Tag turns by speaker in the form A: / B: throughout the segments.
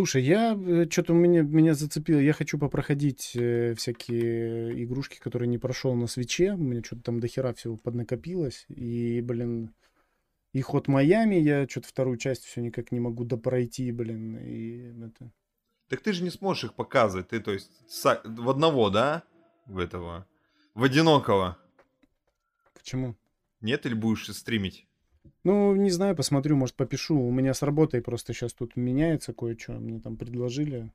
A: Слушай, я э, что-то меня, меня зацепило. Я хочу попроходить э, всякие игрушки, которые не прошел на свече. У меня что-то там дохера всего поднакопилось. И, блин, и ход Майами, я что-то вторую часть все никак не могу допройти, блин. И это...
B: Так ты же не сможешь их показывать. Ты, то есть, в одного, да? В этого. В одинокого.
A: Почему?
B: Нет, или будешь стримить?
A: Ну, не знаю, посмотрю, может, попишу. У меня с работой просто сейчас тут меняется кое-что. Мне там предложили.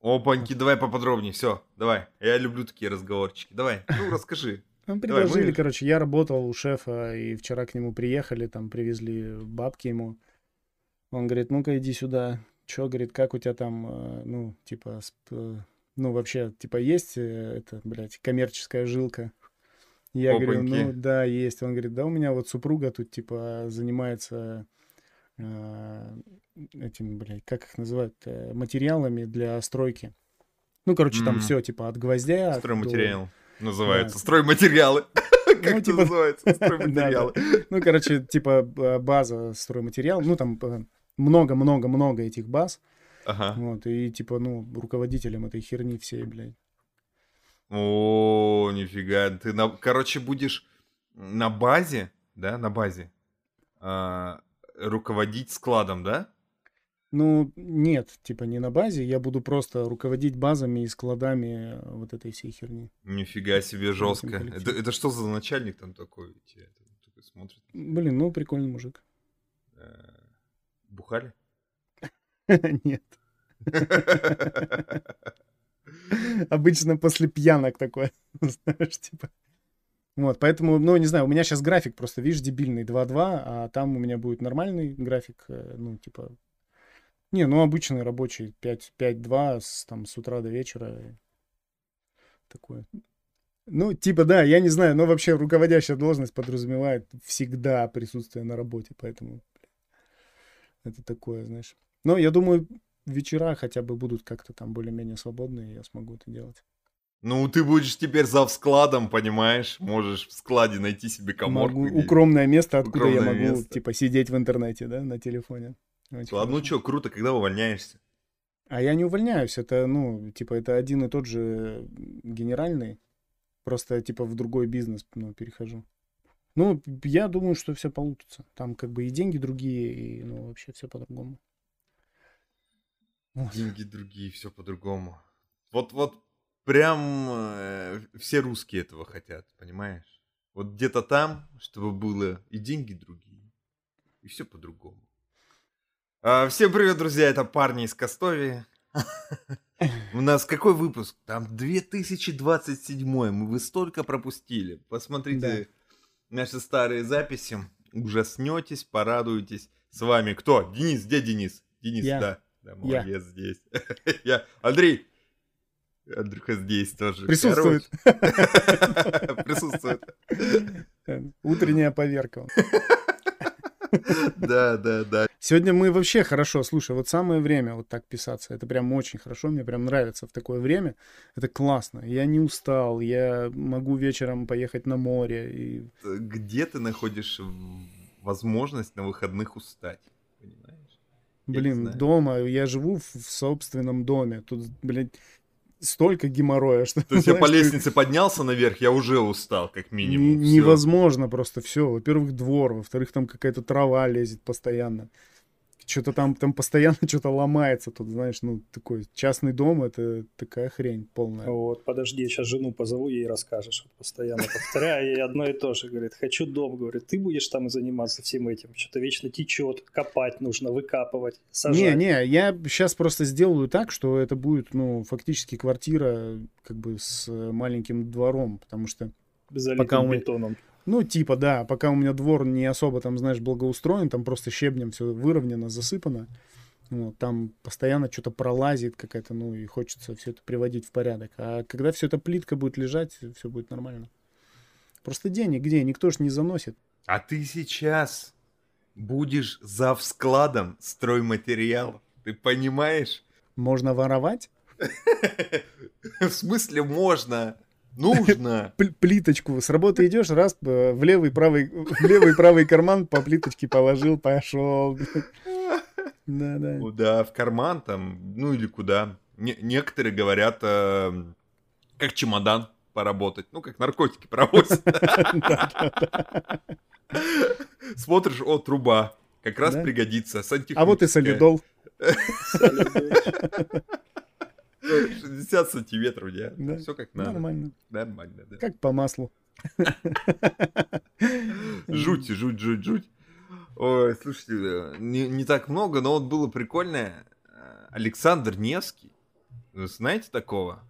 B: Опаньки, давай поподробнее. Все, давай. Я люблю такие разговорчики. Давай, ну расскажи. Давай,
A: предложили,
B: мы-
A: короче, я работал у шефа, и вчера к нему приехали, там привезли бабки ему. Он говорит, ну-ка иди сюда. Че, говорит, как у тебя там, э, ну, типа, ну, вообще, типа, есть э, это, блядь, коммерческая жилка? Я говорю, ну,
B: Опаньки.
A: да, есть. Он говорит, да, у меня вот супруга тут, типа, занимается э, этим, блядь, как их называют, э, материалами для стройки. Ну, короче, там
B: М.
A: все, типа, от гвоздя до-
B: Стройматериал. Называется.
A: Да.
B: Стройматериалы. Как
A: Ну,
B: это
A: типа-
B: называется? Стройматериалы.
A: Ну, короче, типа б- база стройматериал, ну, там э, много-много-много этих баз,
B: Ага.
A: вот, и типа, ну, руководителем этой херни всей, блядь.
B: О, нифига. Ты, на... короче, будешь на базе, да, на базе, а, руководить складом, да?
A: Ну, нет, типа не на базе, я буду просто руководить базами и складами вот этой всей херни.
B: Нифига себе жестко. Это, это что за начальник там такой? Тебе такой смотрит.
A: Блин, ну, прикольный мужик.
B: Э, Бухали?
A: Нет. Обычно после пьянок такое, знаешь, типа. Вот, поэтому, ну, не знаю, у меня сейчас график просто, видишь, дебильный 2-2, а там у меня будет нормальный график, э, ну, типа... Не, ну, обычный рабочий 5 5-2 с, там, с утра до вечера. Такое. Ну, типа, да, я не знаю, но вообще руководящая должность подразумевает всегда присутствие на работе, поэтому это такое, знаешь. Но я думаю, вечера хотя бы будут как-то там более-менее свободные, и я смогу это делать.
B: Ну, ты будешь теперь зав складом, понимаешь? Можешь в складе найти себе коморку.
A: Могу, укромное место, откуда я
B: Укромное
A: могу,
B: место.
A: типа, сидеть в интернете, да, на телефоне. Очень
B: Ладно, ну
A: хорошо.
B: что, круто, когда увольняешься?
A: А я не увольняюсь, это, ну, типа, это один и тот же генеральный, просто, типа, в другой бизнес, ну, перехожу. Ну, я думаю, что все получится. Там, как бы, и деньги другие, и, ну, вообще все по-другому. Вот.
B: Деньги другие, все по-другому. Вот, вот прям э, все русские этого хотят, понимаешь? Вот где-то там, чтобы было и деньги другие, и все по-другому. А, всем привет, друзья, это парни из Костовии. У нас какой выпуск? Там 2027 мы вы столько пропустили. Посмотрите наши старые записи, ужаснетесь, порадуетесь. С вами кто? Денис, где Денис? Денис,
A: Я.
B: да. Да,
A: Я.
B: молодец здесь. Я. Андрей. Андрюха здесь тоже.
A: Присутствует.
B: Присутствует.
A: Утренняя поверка.
B: Да, да, да.
A: Сегодня мы вообще хорошо, слушай, вот самое время вот так писаться, это прям очень хорошо, мне прям нравится в такое время, это классно, я не устал, я могу вечером поехать на море, и
B: Где ты находишь возможность на выходных устать? Я
A: Блин, дома, я живу в, в собственном доме. Тут, блин, столько геморроя, что...
B: То есть я по
A: ты-
B: лестнице поднялся наверх, я уже устал, как минимум.
A: Невозможно просто все. Во-первых, двор, во-вторых, там какая-то трава лезет постоянно. Что-то там, там постоянно что-то ломается. Тут, знаешь, ну, такой частный дом, это такая хрень полная.
C: Вот, подожди, я сейчас жену позову, ей расскажешь. Вот постоянно повторяю, ей одно и то же. Говорит, хочу дом. Говорит, ты будешь там заниматься всем этим. Что-то вечно течет, копать нужно, выкапывать, сажать.
A: Не, не, я сейчас просто сделаю так, что это будет, ну, фактически квартира, как бы с маленьким двором, потому что
C: Залитым
A: пока мы-
C: бетоном.
A: Ну, типа, да, пока у меня двор не особо там, знаешь, благоустроен, там просто щебнем все выровнено, засыпано. Вот, там постоянно что-то пролазит какая-то, ну, и хочется все это приводить в порядок. А когда все это плитка будет лежать, все будет нормально. Просто денег где? Никто ж не заносит.
B: А ты сейчас будешь зав складом стройматериалов. Ты понимаешь?
A: Можно воровать,
B: В смысле можно? Нужно.
A: пл- плиточку, с работы идешь, раз э, в левый правый, в левый правый карман по плиточке положил, пошел. Да, да.
B: Ну да, в карман там, ну или куда. Не- некоторые говорят, э, как чемодан поработать, ну как наркотики провозят. Смотришь, о, труба, как раз пригодится.
A: А вот и солидол.
B: 60 сантиметров,
A: Да.
B: да. Все как надо.
A: Нормально.
B: Нормально, да.
A: Как по маслу.
B: Жуть, жуть, жуть, жуть. Ой, слушайте, э, не, не так много, но вот было прикольное. Э, Александр Невский. Вы знаете такого?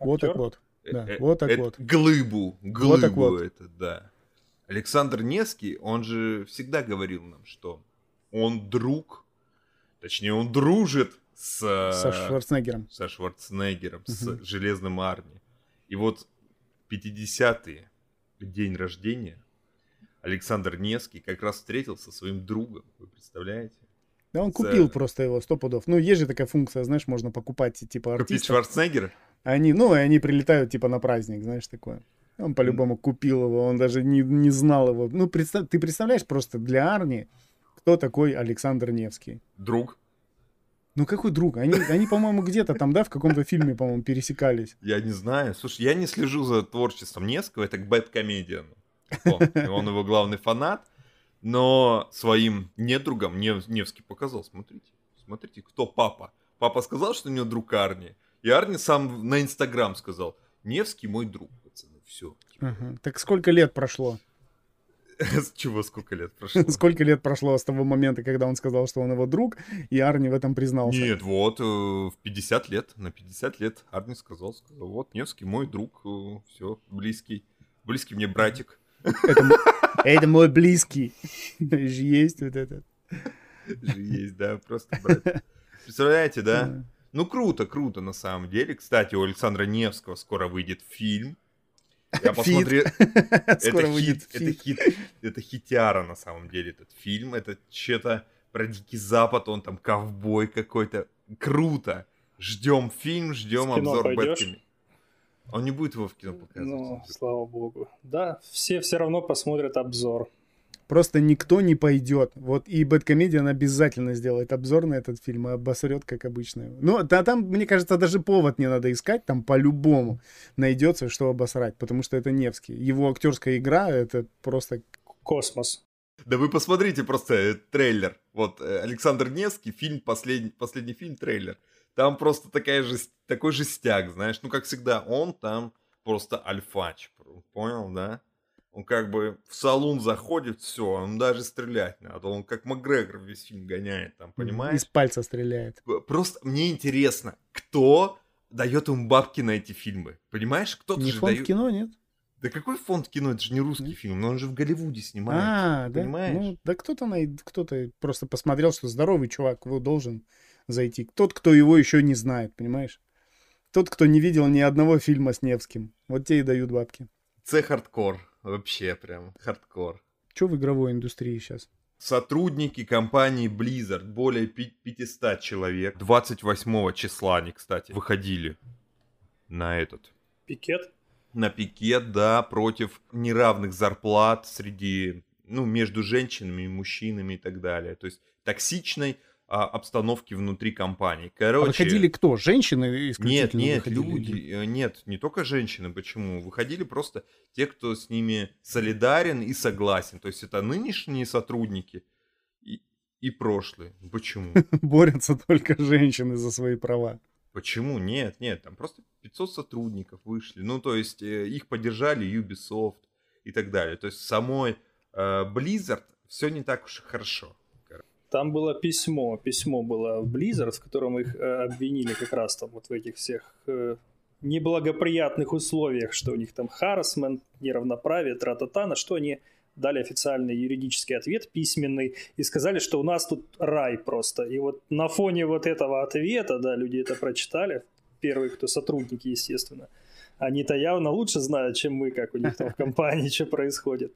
A: Вот так вот. Да,
B: Э, э,
A: вот так вот.
B: Глыбу. Глыбу
A: так вот.
B: это, да. Александр Невский, он же всегда говорил нам, что он друг, точнее, он дружит с, э,
A: Со Шварценеггером.
B: со Шварценеггером, с
A: Мгм.
B: Железным Арни. И вот 50-й день рождения Александр Невский как раз встретился со своим другом. Вы представляете?
A: Да он
B: С-
A: купил просто его, сто пудов. Ну, есть же такая функция, знаешь, можно покупать, типа,
B: Купить
A: артистов.
B: Шварценеггера?
A: Они, ну, и они прилетают, типа, на праздник, знаешь, такое. Он по-любому купил его, он даже не, не знал его. Ну, представь, ты представляешь просто для Арни, кто такой Александр Невский?
B: Друг?
A: Ну, какой друг? Они, они по-моему, где-то там, да, в каком-то фильме, по-моему, пересекались.
B: Я не знаю. Слушай, я не слежу за творчеством Невского, это бэткомедиан. Он, он его главный фанат, но своим недругам Нев- Невский показал, смотрите, смотрите, кто папа. Папа сказал, что у него друг Арни, и Арни сам на Инстаграм сказал, Невский мой друг, пацаны, все.
A: Ага. Так сколько лет прошло?
B: Чего сколько лет прошло?
A: Сколько лет прошло с того момента, когда он сказал, что он его друг, и Арни в этом признался?
B: Нет, вот, э, в 50 лет, на 50 лет Арни сказал, сказал, вот, Невский мой друг, все, близкий, близкий мне братик.
A: Это, мой близкий. Же Есть вот этот.
B: Же Есть, да, просто братик. Представляете, да? Ну, круто, круто, на самом деле. Кстати, у Александра Невского скоро выйдет фильм. Я
A: Фит.
B: посмотрел...
A: Скоро
B: это
A: выйдет
B: хит, это хит, это хитяра на самом деле этот фильм. Это что-то про Дикий Запад, он там ковбой какой-то. Круто. Ждем фильм, ждем обзор? Бэтками. Он не будет его в кино показывать.
C: Ну, слава богу. Да, все все равно посмотрят обзор.
A: Просто никто не пойдет. Вот и Бэткомедиан обязательно сделает обзор на этот фильм и обосрет, как обычно. Ну, да, там, мне кажется, даже повод не надо искать, там по-любому найдется, что обосрать, потому что это Невский. Его актерская игра, это просто...
C: Космос.
B: Да вы посмотрите просто э, трейлер. Вот э, Александр Невский, фильм, последний, последний фильм, трейлер. Там просто такая же, такой же стяг, знаешь. Ну, как всегда, он там просто альфач. Понял, да? Он как бы в салон заходит, все, он даже стрелять надо. Он как Макгрегор весь фильм гоняет там, понимаешь?
A: Из пальца стреляет.
B: Просто мне интересно, кто дает ему бабки на эти фильмы? Понимаешь? Кто-то
A: Не
B: же
A: фонд
B: дает...
A: кино, нет?
B: Да какой фонд кино? Это же не русский
A: Нет.
B: фильм, но он же в Голливуде снимается.
A: А, да?
B: понимаешь?
A: Ну, да кто-то най- кто-то просто посмотрел, что здоровый чувак, вот должен зайти. Тот, кто его еще не знает, понимаешь? Тот, кто не видел ни одного фильма с Невским. Вот те и дают бабки.
B: Це хардкор. Вообще прям хардкор.
A: Что в игровой индустрии сейчас?
B: Сотрудники компании Blizzard, более пи- 500 человек, 28 числа они, кстати, выходили на этот,
C: Пикет.
B: на пикет, да, против неравных зарплат среди, ну, между женщинами и мужчинами и так далее. То есть токсичной а, обстановки внутри компании. Короче,
A: Выходили кто? Женщины
B: Нет,
A: исключительно
B: нет,
A: выходили?
B: люди, э, нет, не только женщины, почему? Выходили просто те, кто с ними солидарен и согласен. То есть это нынешние сотрудники и, и прошлые. Почему?
A: Борются только женщины за свои права.
B: Почему? Нет, нет, там просто 500 сотрудников вышли. Ну, то есть э, их поддержали Ubisoft и так далее. То есть самой э, Blizzard все не так уж и хорошо.
C: Там было письмо, письмо было в Blizzard, в котором их э, обвинили как раз там вот в этих всех э, неблагоприятных условиях, что у них там харасмент, неравноправие, тра-та-та, на что они дали официальный юридический ответ письменный и сказали, что у нас тут рай просто. И вот на фоне вот этого ответа, да, люди это прочитали, первые, кто сотрудники, естественно, они-то явно лучше знают, чем мы, как у них там в компании, что происходит.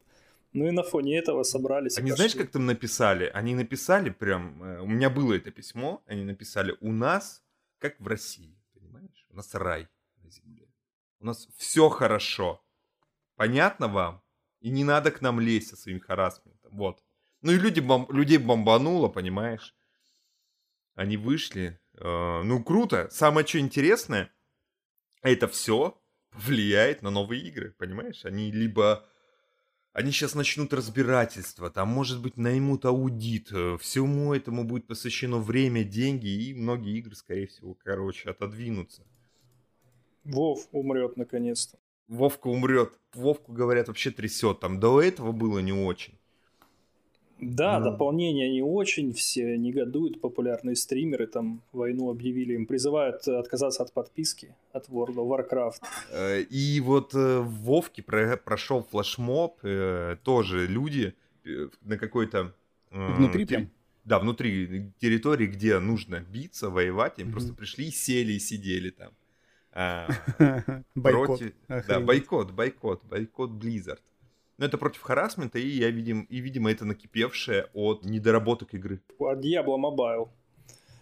C: Ну и на фоне этого собрались.
B: Они, знаешь, как там написали? Они написали прям, э, у меня было это письмо, они написали, у нас, как в России, понимаешь? У нас рай на земле. У нас все хорошо. Понятно вам? И не надо к нам лезть со своим харасментом. Вот. Ну и люди бом- людей бомбануло, понимаешь? Они вышли. э, ну, круто. Самое что интересное, это все влияет на новые игры, понимаешь? Они либо... Они сейчас начнут разбирательство, там, может быть, наймут аудит, э, всему этому будет посвящено время, деньги, и многие игры, скорее всего, короче, отодвинутся.
C: Вов умрет наконец-то.
B: Вовка умрет. Вовку, говорят, вообще трясет. Там до этого было не очень.
C: Да,
A: Ну.
C: дополнения не очень, все негодуют, популярные стримеры там войну объявили, им призывают э, отказаться от подписки от World of Warcraft.
B: Э, И вот э, в Вовке про- прошел флешмоб, э, тоже люди э, на какой-то... э,
A: Внутри прям?
B: Да, внутри территории, где нужно биться, воевать, им
A: Мгм.
B: просто пришли, сели и сидели там. А,
A: Бойкот.
B: Да, бойкот, бойкот, бойкот Blizzard. Но это против харасмента, и я видим, и, видимо, это накипевшее от недоработок игры.
C: А Diablo Mobile.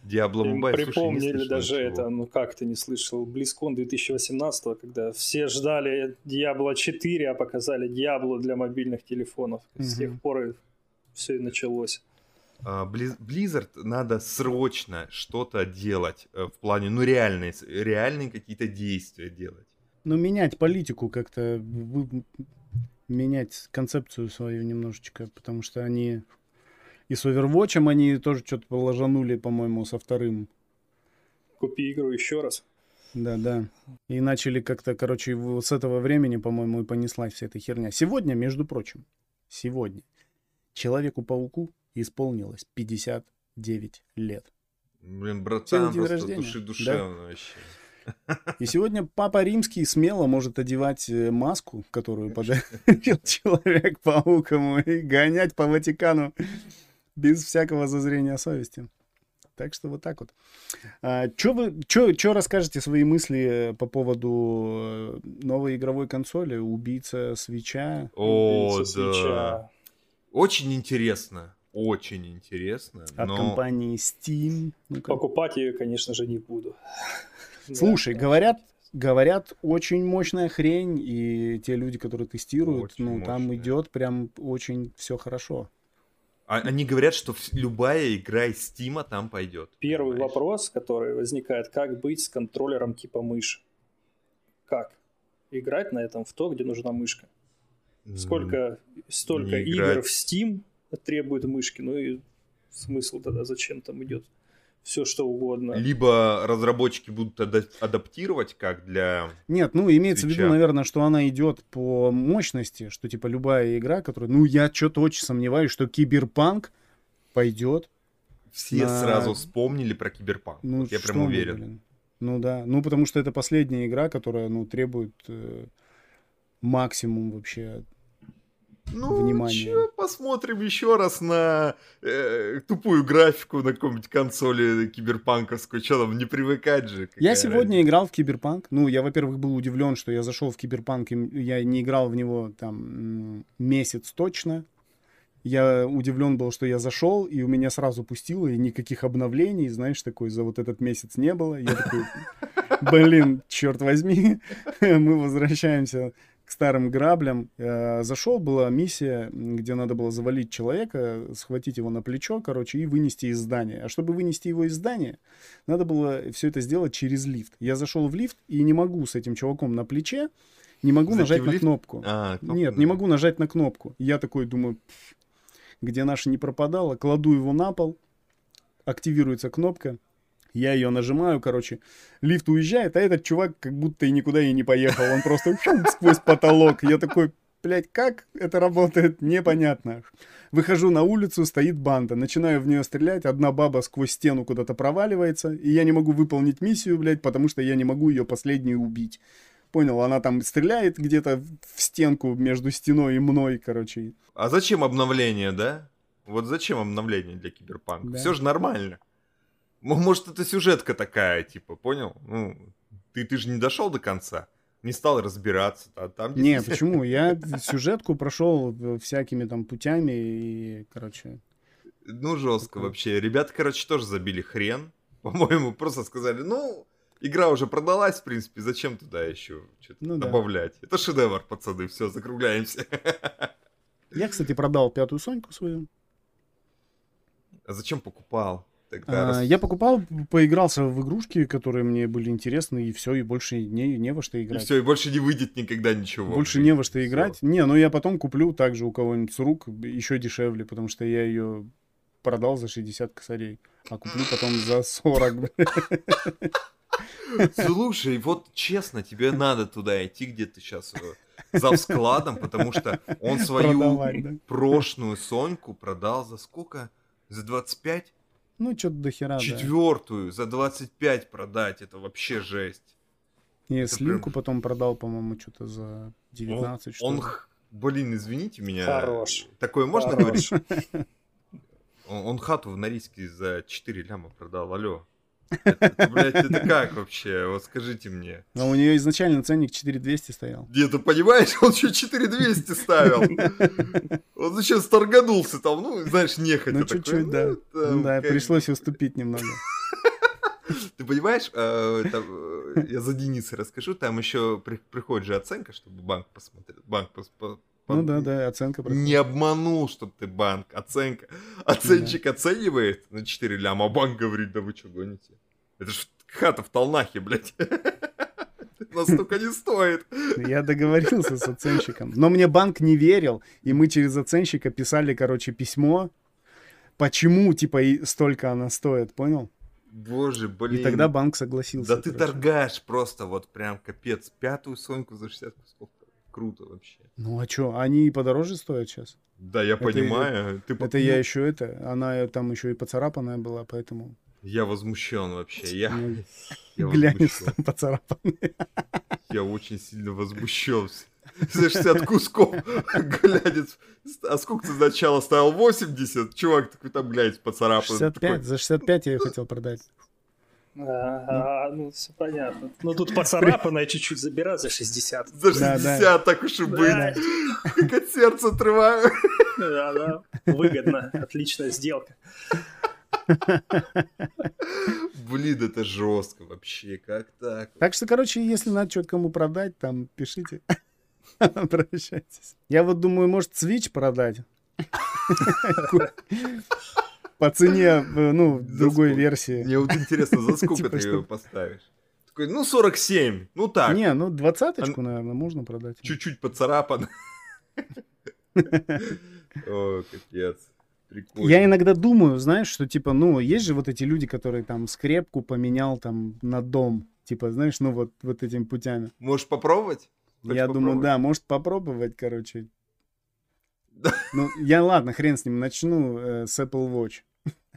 B: Diablo
C: Им
B: Mobile, слушай, не
C: припомнили
B: слышал
C: даже
B: ничего.
C: это, ну как ты не слышал, BlizzCon 2018, когда все ждали Diablo 4, а показали Diablo для мобильных телефонов. С
A: Мгм.
C: тех пор все и началось.
B: А, Близ- Blizzard надо срочно что-то делать э, в плане, ну, реальные, с- реальные какие-то действия делать.
A: Ну, менять политику как-то, вы- менять концепцию свою немножечко, потому что они и с Overwatch они тоже что-то положанули, по-моему, со вторым.
C: Купи игру еще раз.
A: Да, да. И начали как-то, короче, вот с этого времени, по-моему, и понеслась вся эта херня. Сегодня, между прочим, сегодня Человеку-пауку исполнилось 59 лет.
B: Блин, братан, просто
A: рождения,
B: души душевно вообще.
A: И сегодня Папа Римский смело может одевать э, маску, которую подарил Человек-паук ему, и гонять по Ватикану без всякого зазрения совести. Так что вот так вот. А, чё вы, чё, чё расскажете свои мысли по поводу э, новой игровой консоли, убийца свеча?
B: О,
C: Убийца
B: да.
C: свеча.
B: Очень интересно. Очень интересно.
A: От
B: но...
A: компании Steam. Ну-ка.
C: Покупать ее, конечно же, не буду.
A: Слушай, говорят, говорят, очень мощная хрень, и те люди, которые тестируют,
B: Очень
A: ну, там
B: мощная.
A: идет прям очень все хорошо.
B: А- Они говорят, что любая игра из Стима там пойдет.
C: Первый
B: понимаешь?
C: вопрос, который возникает, как быть с контроллером типа мышь? Как? Играть на этом в то, где нужна мышка. Сколько, столько игр в Steam требует мышки, ну и смысл тогда, зачем там идет все что угодно.
B: Либо разработчики будут ада- адаптировать, как для...
A: Нет, ну, имеется в виду, наверное, что она идет по мощности, что, типа, любая игра, которая... Ну, я что-то очень сомневаюсь, что Киберпанк пойдет.
B: Все
A: На-
B: сразу вспомнили про Киберпанк.
A: Ну,
B: Вот я прям уверен.
A: блин. Ну, да. Ну, потому что это последняя игра, которая, ну, требует э, максимум вообще.
B: Ну,
A: Внимание.
B: чё, посмотрим еще раз на э, тупую графику на какой-нибудь консоли киберпанковской. Что там, не привыкать же.
A: Я сегодня
B: разница.
A: играл в Киберпанк. Ну, я, во-первых, был удивлен, что я зашел в Киберпанк, и я не играл в него там месяц точно. Я удивлен был, что я зашел, и у меня сразу пустило, и никаких обновлений, знаешь, такой за вот этот месяц не было. Я такой, блин, черт возьми, мы возвращаемся к старым граблям. Э, Зашел, была миссия, где надо было завалить человека, схватить его на плечо, короче, и вынести из здания. А чтобы вынести его из здания, надо было все это сделать через лифт. Я зашел в лифт и не могу с этим чуваком на плече, не могу
B: Зайти
A: нажать на
B: лифт?
A: кнопку.
B: А, кнопку
A: Нет, не
B: надо.
A: могу нажать на кнопку. Я такой думаю, «Пф, где наша не пропадала, кладу его на пол, активируется кнопка, я ее нажимаю, короче, лифт уезжает, а этот чувак как будто и никуда и не поехал, он просто сквозь потолок. Я такой, блядь, как это работает, непонятно. Выхожу на улицу, стоит банда, начинаю в нее стрелять, одна баба сквозь стену куда-то проваливается, и я не могу выполнить миссию, блядь, потому что я не могу ее последнюю убить. Понял, она там стреляет где-то в стенку между стеной и мной, короче.
B: А зачем обновление, да? Вот зачем обновление для киберпанка?
A: Да.
B: Все же нормально. Может, это сюжетка такая, типа, понял? Ну, ты, ты же не дошел до конца, не стал разбираться. А там
A: Не, почему? Я сюжетку прошел всякими там путями и, короче...
B: Ну, жестко
A: Такое.
B: вообще. Ребята, короче, тоже забили хрен. По-моему, просто сказали, ну, игра уже продалась, в принципе, зачем туда еще что-то
A: Ну да.
B: добавлять? Это шедевр, пацаны, все, закругляемся.
A: Я, кстати, продал пятую Соньку свою.
B: А зачем покупал? Тогда
A: А,
B: рас-
A: Я покупал, поигрался в игрушки, которые мне были интересны, и все, и больше не, не во что
B: И
A: играть.
B: все, и больше не выйдет никогда ничего.
A: Больше не во что
B: Всё.
A: играть. Не, ну я потом куплю также у кого-нибудь с рук еще дешевле, потому что я ее продал за 60 косарей, а куплю потом за 40. бля.
B: Слушай, вот честно, тебе надо туда идти, где ты сейчас за складом, потому что он свою
A: Продавать, да.
B: прошлую Соньку продал за сколько? За 25?
A: Ну, что-то до хера, да.
B: Четвертую за 25 продать, это вообще жесть.
A: Не,
B: это
A: сливку
B: прям-
A: потом продал, по-моему, что-то за 19, что
B: Он,
A: ли.
B: х- блин, извините меня.
C: Хорош.
B: Такое можно
C: Хорош.
B: говорить? Он, он хату в Норильске за 4 ляма продал, алло. Это, это, блядь, это как вообще? Вот скажите мне.
A: А у нее изначально ценник 4200 стоял.
B: Где-то, понимаешь, он еще 4200 ставил. Он сейчас торганулся там, ну, знаешь, нехотя.
A: Ну, чуть-чуть, да.
B: ну,
A: да, пришлось уступить немного.
B: Ты понимаешь, там, э, я за Дениса расскажу, там еще при- приходит же оценка, чтобы банк посмотрел. Банк
A: Ну да, да, оценка проходит.
B: Не обманул, чтобы ты банк. Оценка. Оценщик оценивает на 4 ляма, а банк говорит, да вы что гоните? Это ж хата в Толнахе, блядь. Настолько не стоит.
A: Я договорился с оценщиком. Но мне банк не верил, и мы через оценщика писали, короче, письмо, почему, типа, и столько она стоит, понял?
B: Боже, блин.
A: И тогда банк согласился.
B: Да ты
A: короче.
B: торгаш просто вот прям капец. Пятую Соньку за 60 кусков. Круто вообще.
A: Ну а что, они и подороже стоят сейчас?
B: Да, я
A: Это-
B: понимаю. Ты по-
A: Это я еще это, она там еще и поцарапанная была, поэтому
B: Я возмущен вообще. Я,
A: ну,
B: я возмущен.
A: там поцарапанные.
B: Я очень сильно возмущен. За 60 кусков глянец. А сколько ты сначала ставил? 80? Чувак такой там глянец поцарапан.
A: 65, за 65 я ее хотел продать.
C: Ага, ну все понятно. Ну тут поцарапанное чуть-чуть забирать за 60.
B: За
A: Да,
B: 60,
A: да.
B: так уж и быть. Как от сердца отрываю.
C: Да, да. Выгодно. Отличная сделка.
B: Блин, это жестко вообще. Как так?
A: Так что, короче, если надо что-то кому продать, там пишите. Обращайтесь. Я вот думаю, может, Switch продать. По цене, э, ну, другой
B: сколько?
A: версии.
B: Мне вот интересно, за сколько
A: Типа
B: ты ее поставишь? Такой, ну 47, ну так,
A: Не, ну, двадцаточку, наверное, можно продать.
B: чуть-чуть поцарапан. О, капец. Прикольно.
A: Я иногда думаю, знаешь, что типа, ну, есть же вот эти люди, которые там скрепку поменял там на дом. Типа, знаешь, ну вот, вот этими путями.
B: Можешь попробовать? Хочешь
A: я думаю,
B: попробовать?
A: да, может попробовать, короче. Ну, я ладно, хрен с ним, начну э, с Apple Watch.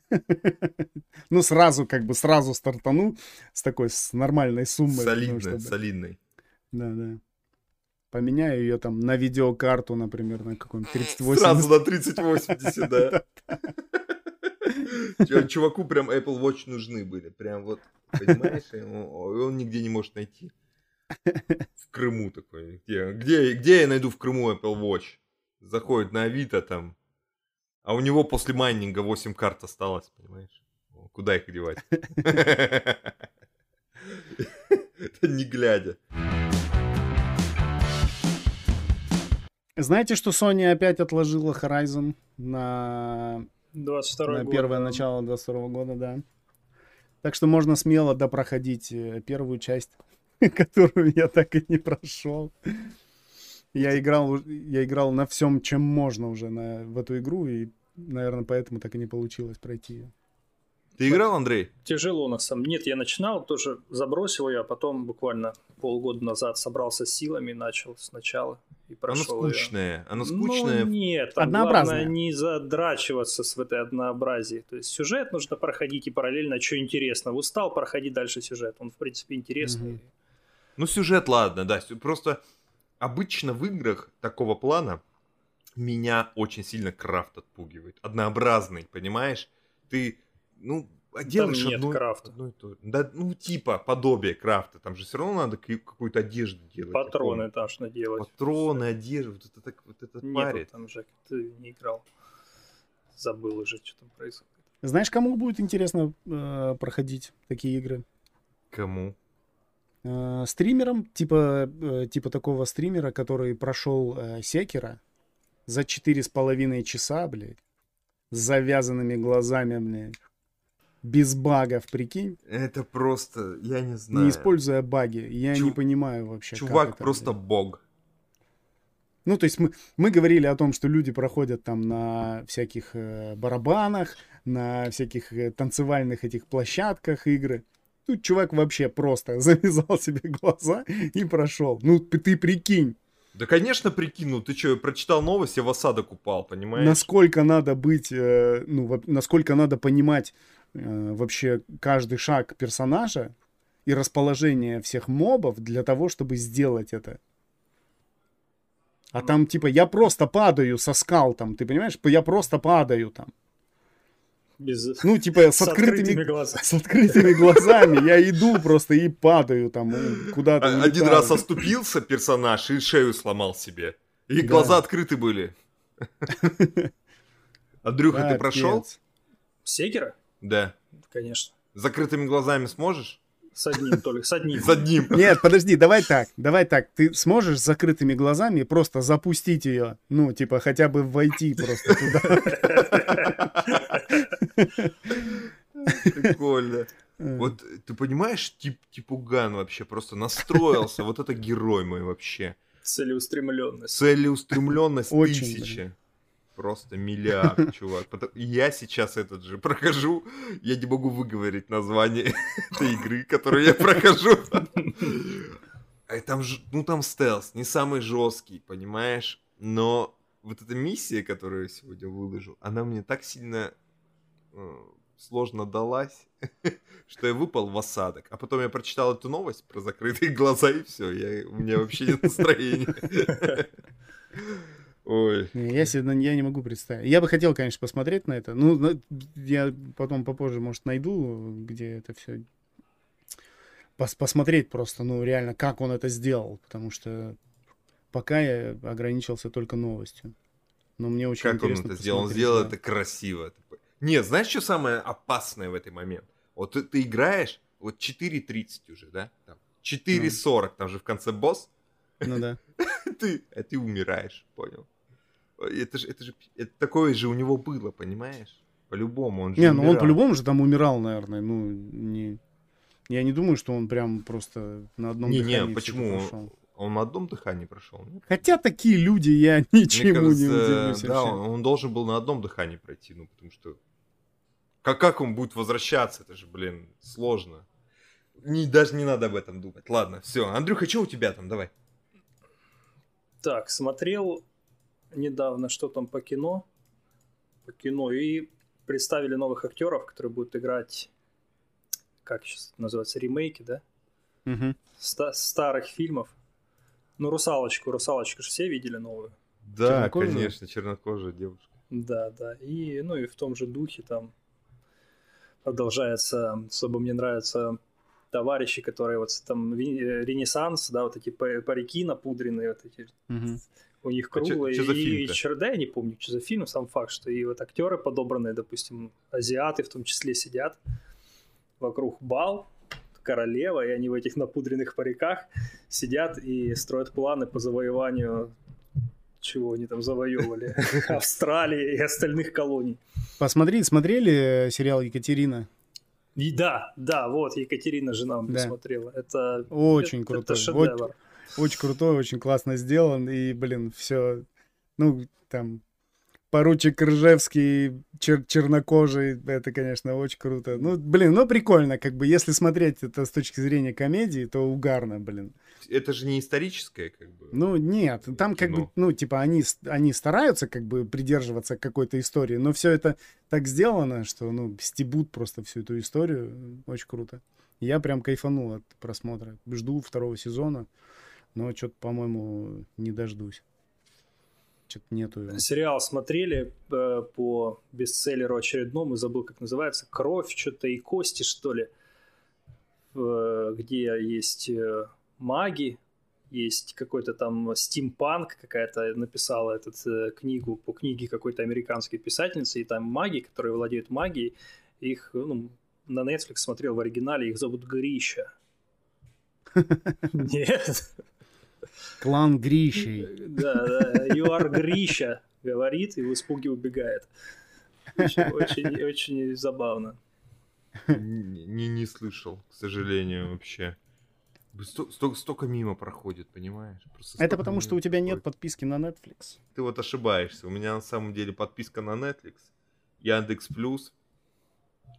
A: Ну, сразу, как бы, сразу стартану с такой, с нормальной суммой.
B: Солидно,
A: чтобы-
B: солидный.
A: Да, да. Поменяю ее там на видеокарту, например, на какой-нибудь 38.
B: Сразу на 3080, да. Чуваку прям Apple Watch нужны были. Прям вот, понимаешь, и он и он нигде не может найти. В Крыму такой. Где, где, где я найду в Крыму Apple Watch? Заходит на Авито там. А у него после майнинга 8 карт осталось, понимаешь? Куда их девать? Это не глядя.
A: Знаете, что Sony опять отложила Horizon на
C: 22
A: на
C: год.
A: первое
C: да.
A: начало 22 года, да. Так что можно смело допроходить э, первую часть, которую я так и не прошел. Я играл, я играл на всем, чем можно уже на, в эту игру, и, наверное, поэтому так и не получилось пройти ее.
B: Ты играл, Андрей?
C: Тяжело на самом Нет, я начинал, тоже забросил ее, а потом буквально полгода назад собрался с силами, начал сначала и прошел её.
B: скучная. Она
C: Ну,
B: скучная.
C: нет, там
A: Однообразная.
C: главное не задрачиваться с в этой однообразии. То есть сюжет нужно проходить и параллельно, что интересно. Устал, проходи дальше сюжет. Он, в принципе, интересный.
A: Мгм.
B: Ну, сюжет, ладно, да. Просто обычно в играх такого плана меня очень сильно крафт отпугивает. Однообразный, понимаешь? Ты, ну, делаешь
C: нет
B: одно,
C: крафта.
B: одно и же. Да, ну, типа, подобие крафта. Там же все равно надо ка- какую-то одежду делать.
C: Патроны
B: помню.
C: должны делать.
B: Патроны, одежду. Вот это, так- вот это
C: Нету
B: парит.
C: там, Жек, ты не играл. Забыл уже, что там происходит.
A: Знаешь, кому будет интересно э, проходить такие игры?
B: Кому?
A: Э, стримерам, типа, э, типа такого стримера, который прошел э, Секера за четыре с половиной часа, блядь, с завязанными глазами, блядь. Без багов, прикинь.
B: Это просто, я не знаю.
A: Не используя баги. Я
B: Чу-
A: не понимаю вообще.
B: Чувак
A: это,
B: просто
A: блин.
B: бог.
A: Ну, то есть мы, мы говорили о том, что люди проходят там на всяких э, барабанах, на всяких э, танцевальных этих площадках игры. Тут чувак вообще просто завязал себе глаза и прошел. Ну, ты прикинь,
B: Да, конечно, прикинул. Ты что, прочитал новость, я в осадок упал, понимаешь?
A: насколько надо быть, э, ну, во- насколько надо понимать э, вообще каждый шаг персонажа и расположение всех мобов для того, чтобы сделать это. А там, типа, я просто падаю со скал там, ты понимаешь? Я просто падаю там.
C: Без...
A: Ну, типа, с,
C: С
A: открытыми,
C: открытыми глазами.
A: с открытыми глазами я иду просто и падаю там э, куда-то.
B: А- Один раз оступился персонаж и шею сломал себе. И
A: Да.
B: глаза открыты были. Андрюха, ты прошел?
C: Секера?
B: Да.
C: Конечно.
B: С закрытыми глазами сможешь?
C: С одним только, с одним.
B: С одним.
A: Нет, подожди, давай так, давай так. Ты сможешь с закрытыми глазами просто запустить ее, ну, типа, хотя бы войти просто туда.
B: Прикольно.
A: Э,
B: Вот ты понимаешь, тип, типуган вообще просто настроился. Вот это герой мой вообще.
C: Целеустремленность.
B: Целеустремленность
A: Очень,
B: тысячи. Просто миллиард, чувак. Я сейчас этот же прохожу. Я не могу выговорить название этой игры, которую я прохожу. А там, ж- ну там стелс, не самый жесткий, понимаешь? Но вот эта миссия, которую я сегодня выложу, она мне так сильно э, сложно далась, что я выпал в осадок. А потом я прочитал эту новость про закрытые глаза, и все, я, у меня вообще нет настроения. Ой.
A: Я себе я не могу представить. Я бы хотел, конечно, посмотреть на это. Ну, я потом попозже, может, найду, где это все. посмотреть просто, ну, реально, как он это сделал. Потому что пока я ограничился только новостью. Но мне очень
B: Как он
A: интересно
B: это сделал? Он сделал
A: да.
B: это красиво. Нет, знаешь, что самое опасное в этот момент? Вот ты, ты играешь, вот 4.30 уже, да? Там, 4.40, там же в конце босс.
A: Ну да.
B: ты, а ты умираешь, понял? Это же, это же, это такое же у него было, понимаешь? По-любому, он же
A: Не, ну он
B: умирал.
A: по-любому же там умирал, наверное. Ну, не... Я не думаю, что он прям просто на одном
B: Не,
A: дыхании
B: не, почему?
A: прошел.
B: Он на одном дыхании прошел. нет?
A: Хотя такие люди, я ничему
B: Мне кажется,
A: не удивлюсь
B: да,
A: вообще.
B: он, он должен был на одном дыхании пройти, ну, потому что... Как, как он будет возвращаться? Это же, блин, сложно. Не, даже не надо об этом думать. Ладно, все. Андрюха, что у тебя там? Давай.
C: Так, смотрел недавно, что там по кино. По кино. И представили новых актеров, которые будут играть, как сейчас называется, ремейки, да?
A: Мгм.
C: Ста- старых фильмов. Ну, «Русалочку». «Русалочку» же все видели новую.
B: Да,
A: Чернокожая?
B: конечно, чернокожая девушка.
C: Да, да. И, ну, и в том же духе там продолжается. Особо мне нравятся товарищи, которые вот там э, Ренессанс, да, вот эти па- парики напудренные, вот эти
A: Мгм.
C: У них
B: А
C: круглые.
B: за
C: и
B: фильм-то?
C: чер- да, я не помню, что за фильм, сам факт, что и вот актеры подобранные, допустим, азиаты в том числе сидят вокруг бал, королева, и они в этих напудренных париках сидят и строят планы по завоеванию чего они там завоевывали? Австралии и остальных колоний.
A: Посмотри, смотрели сериал Екатерина?
C: И да, да, вот Екатерина, жена
A: Да.
C: посмотрела. Это
A: Очень
C: это,
A: крутой.
C: Это шедевр.
A: Очень крутой, очень классно сделан. И, блин, все, ну, там, поручик Ржевский, чер- чернокожий, это, конечно, очень круто. Ну, блин, ну, прикольно, как бы, если смотреть это с точки зрения комедии, то угарно, блин.
B: Это же не историческое, как бы.
A: Ну, нет, там как бы, ну, типа, они, они стараются как бы придерживаться какой-то истории, но все это так сделано, что, ну, стебут просто всю эту историю. Очень круто. Я прям кайфанул от просмотра. Жду второго сезона, но что-то, по-моему, не дождусь. Что-то нету его.
C: Сериал смотрели э, по бестселлеру очередному, забыл, как называется, «Кровь», что-то и кости, что ли, э, где есть э, маги, есть какой-то там стимпанк, какая-то написала эту э, книгу по книге какой-то американской писательницы, и там маги, которые владеют магией, их ну, на Netflix смотрел в оригинале, их зовут Грища. Нет.
A: Клан Грищей.
C: Да, да, you are Грища, говорит и в испуге убегает. Очень, очень, очень забавно.
B: Не, не слышал, к сожалению, вообще. Сто, сто, столько мимо проходит, понимаешь?
A: Просто Это потому, что у тебя проходит. нет подписки на Netflix.
B: Ты вот ошибаешься. У меня на самом деле подписка на Netflix, Яндекс Плюс,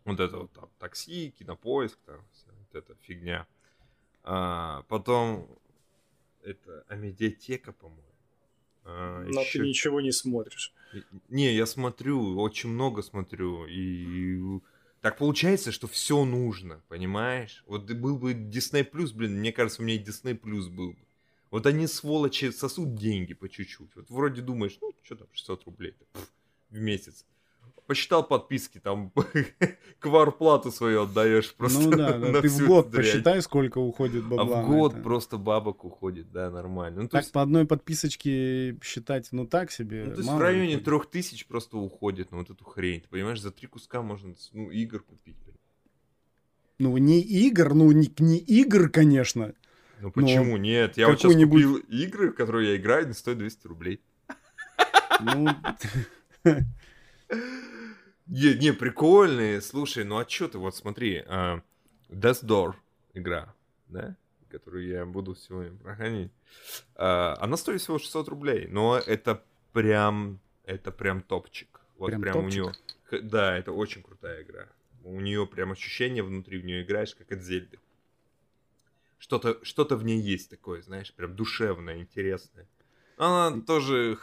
B: вот это вот там такси, кинопоиск, там вся вот эта фигня. А, потом это Амедиатека, по-моему.
C: А, Но еще... ты ничего не смотришь.
B: Не, я смотрю, очень много смотрю. И так получается, что все нужно, понимаешь? Вот был бы Disney Plus, блин, мне кажется, у меня и Disney Plus был бы. Вот они, сволочи, сосут деньги по чуть-чуть. Вот вроде думаешь, ну, что там, 600 рублей в месяц посчитал подписки, там кварплату свою отдаешь просто.
A: Ну да, да. ты в год дрянь. посчитай, сколько уходит бабла.
B: А в год это. просто бабок уходит, да, нормально. Ну,
A: так есть... по одной подписочке считать, ну так себе.
B: Ну, то есть в районе трех тысяч просто уходит на вот эту хрень. Ты понимаешь, за три куска можно ну, игр купить.
A: Ну, не игр, ну, не, не игр, конечно.
B: Ну почему нет? Я вот сейчас купил игры, в которые я играю, они стоят 200 рублей. Ну, Не, не, прикольные. Слушай, ну а что ты, вот смотри, uh, Death Door игра, да, которую я буду сегодня проходить, uh, она стоит всего 600 рублей, но это прям, это прям топчик. Вот прям, прям топчик? у нее, да, это очень крутая игра. У нее прям ощущение внутри, в нее играешь, как от Зельды. Что-то что в ней есть такое, знаешь, прям душевное, интересное. Она тоже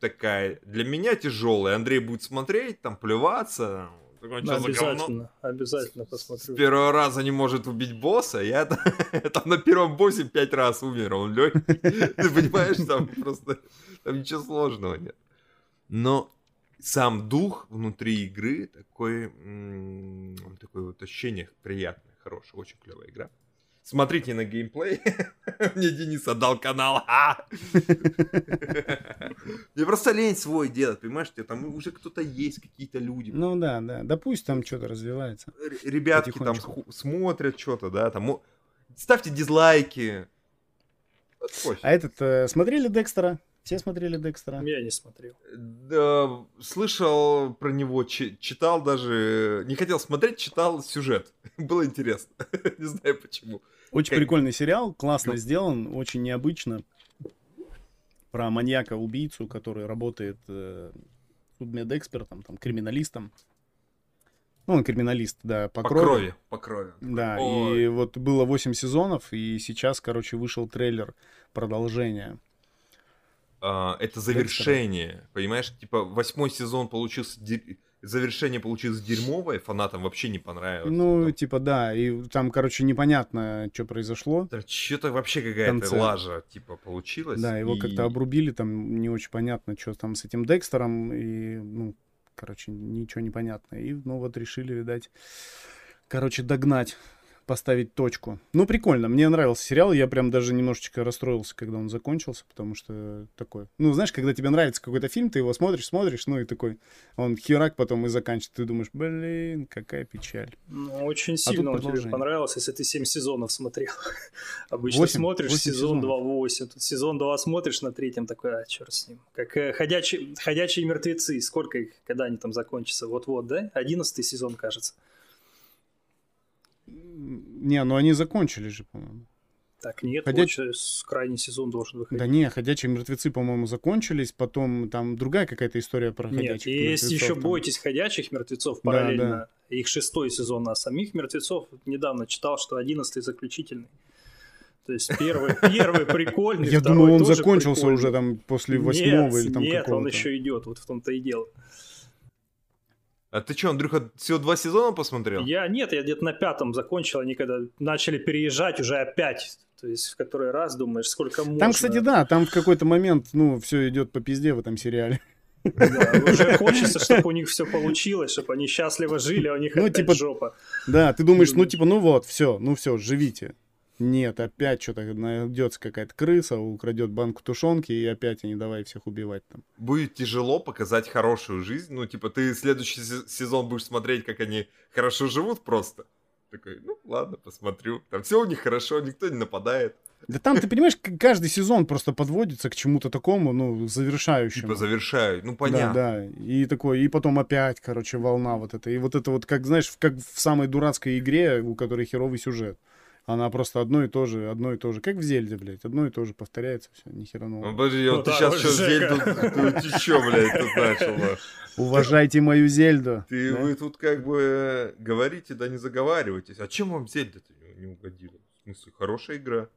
B: такая для меня тяжелая. Андрей будет смотреть, там плеваться.
C: Такой, да, обязательно, обязательно посмотрю.
B: С первого раза не может убить босса. Я там на первом боссе пять раз умер, он легкий. Ты понимаешь, там просто там ничего сложного нет. Но сам дух внутри игры такой, такое вот ощущение приятное, хорошее, очень клевая игра. Смотрите на геймплей. Мне Денис отдал канал. Мне просто лень свой делать, понимаешь? Там уже кто-то есть, какие-то люди.
A: Ну да, да. Да пусть там что-то развивается.
B: Ребятки там смотрят что-то, да, там... Ставьте дизлайки.
A: А этот, э, смотрели Декстера? Все смотрели Декстера?
C: Я не смотрел.
B: Да, слышал про него, читал даже, не хотел смотреть, читал сюжет. Было интересно. не знаю почему.
A: Очень как... прикольный сериал, классно сделан, очень необычно. Про маньяка-убийцу, который работает э, судмедэкспертом, там, криминалистом. Ну, он криминалист, да, по, по крови. крови.
B: По крови.
A: Да, Ой. и вот было 8 сезонов, и сейчас, короче, вышел трейлер продолжения.
B: А, это завершение, понимаешь? Типа восьмой сезон получился завершение получилось дерьмовое, фанатам вообще не понравилось.
A: Ну, там. типа, да, и там, короче, непонятно, что произошло.
B: Что-то вообще какая-то лажа, типа, получилась.
A: Да, его и... как-то обрубили, там не очень понятно, что там с этим Декстером, и, ну, короче, ничего не понятно. И, ну, вот решили, видать, короче, догнать поставить точку. Ну, прикольно, мне нравился сериал, я прям даже немножечко расстроился, когда он закончился, потому что такой... Ну, знаешь, когда тебе нравится какой-то фильм, ты его смотришь, смотришь, ну и такой, он херак потом и заканчивает, ты думаешь, блин, какая печаль.
C: Ну, очень а сильно а он тебе понравился, если ты 7 сезонов смотрел. Обычно 8, смотришь 8 сезон 2-8, тут сезон 2 смотришь на третьем, такой, а, черт с ним. Как э, ходячие, ходячие мертвецы, сколько их, когда они там закончатся, вот-вот, да? 11 сезон, кажется.
A: Не, ну они закончили же, по-моему.
C: Так, нет, Ходяч... вот крайний сезон должен выходить.
A: Да не, «Ходячие мертвецы», по-моему, закончились, потом там другая какая-то история про нет, «Ходячих
C: Нет, есть еще там. «Бойтесь ходячих мертвецов» параллельно. Да, да. Их шестой сезон, а самих мертвецов недавно читал, что одиннадцатый заключительный. То есть первый, первый прикольный,
A: Я думал, он закончился уже там после восьмого или там
C: Нет, он еще идет, вот в том-то и дело.
B: А ты что, Андрюха, всего два сезона посмотрел?
C: Я нет, я где-то на пятом закончил, они когда начали переезжать уже опять. То есть в который раз думаешь, сколько можно.
A: Там, кстати, да, там в какой-то момент, ну, все идет по пизде в этом сериале.
C: Да, уже хочется, чтобы у них все получилось, чтобы они счастливо жили, а у них ну, опять типа, жопа.
A: Да, ты думаешь, ну типа, ну вот, все, ну все, живите. Нет, опять что-то найдется какая-то крыса, украдет банку тушенки, и опять они давай всех убивать там.
B: Будет тяжело показать хорошую жизнь. Ну, типа, ты следующий сезон будешь смотреть, как они хорошо живут просто. Такой, ну ладно, посмотрю. Там все у них хорошо, никто не нападает.
A: Да там, ты понимаешь, каждый сезон просто подводится к чему-то такому, ну, завершающему.
B: Типа завершаю. Ну,
A: Да,
B: понятно.
A: да. И такой, и потом опять, короче, волна вот эта. И вот это вот, как, знаешь, как в самой дурацкой игре, у которой херовый сюжет. Она просто одно и то же, одно и то же. Как в Зельде, блядь. Одно и то же повторяется, все, ни хера
B: Ну,
A: нового.
B: подожди,
C: Ну
B: вот ты
C: да,
B: сейчас что. Зельду, ты чё, блядь, тут начал, да?
A: Уважайте мою Зельду.
B: Ты,
A: Да?
B: вы тут как бы говорите, да не заговариваетесь. А чем вам Зельда-то не, не угодила? В смысле, хорошая игра.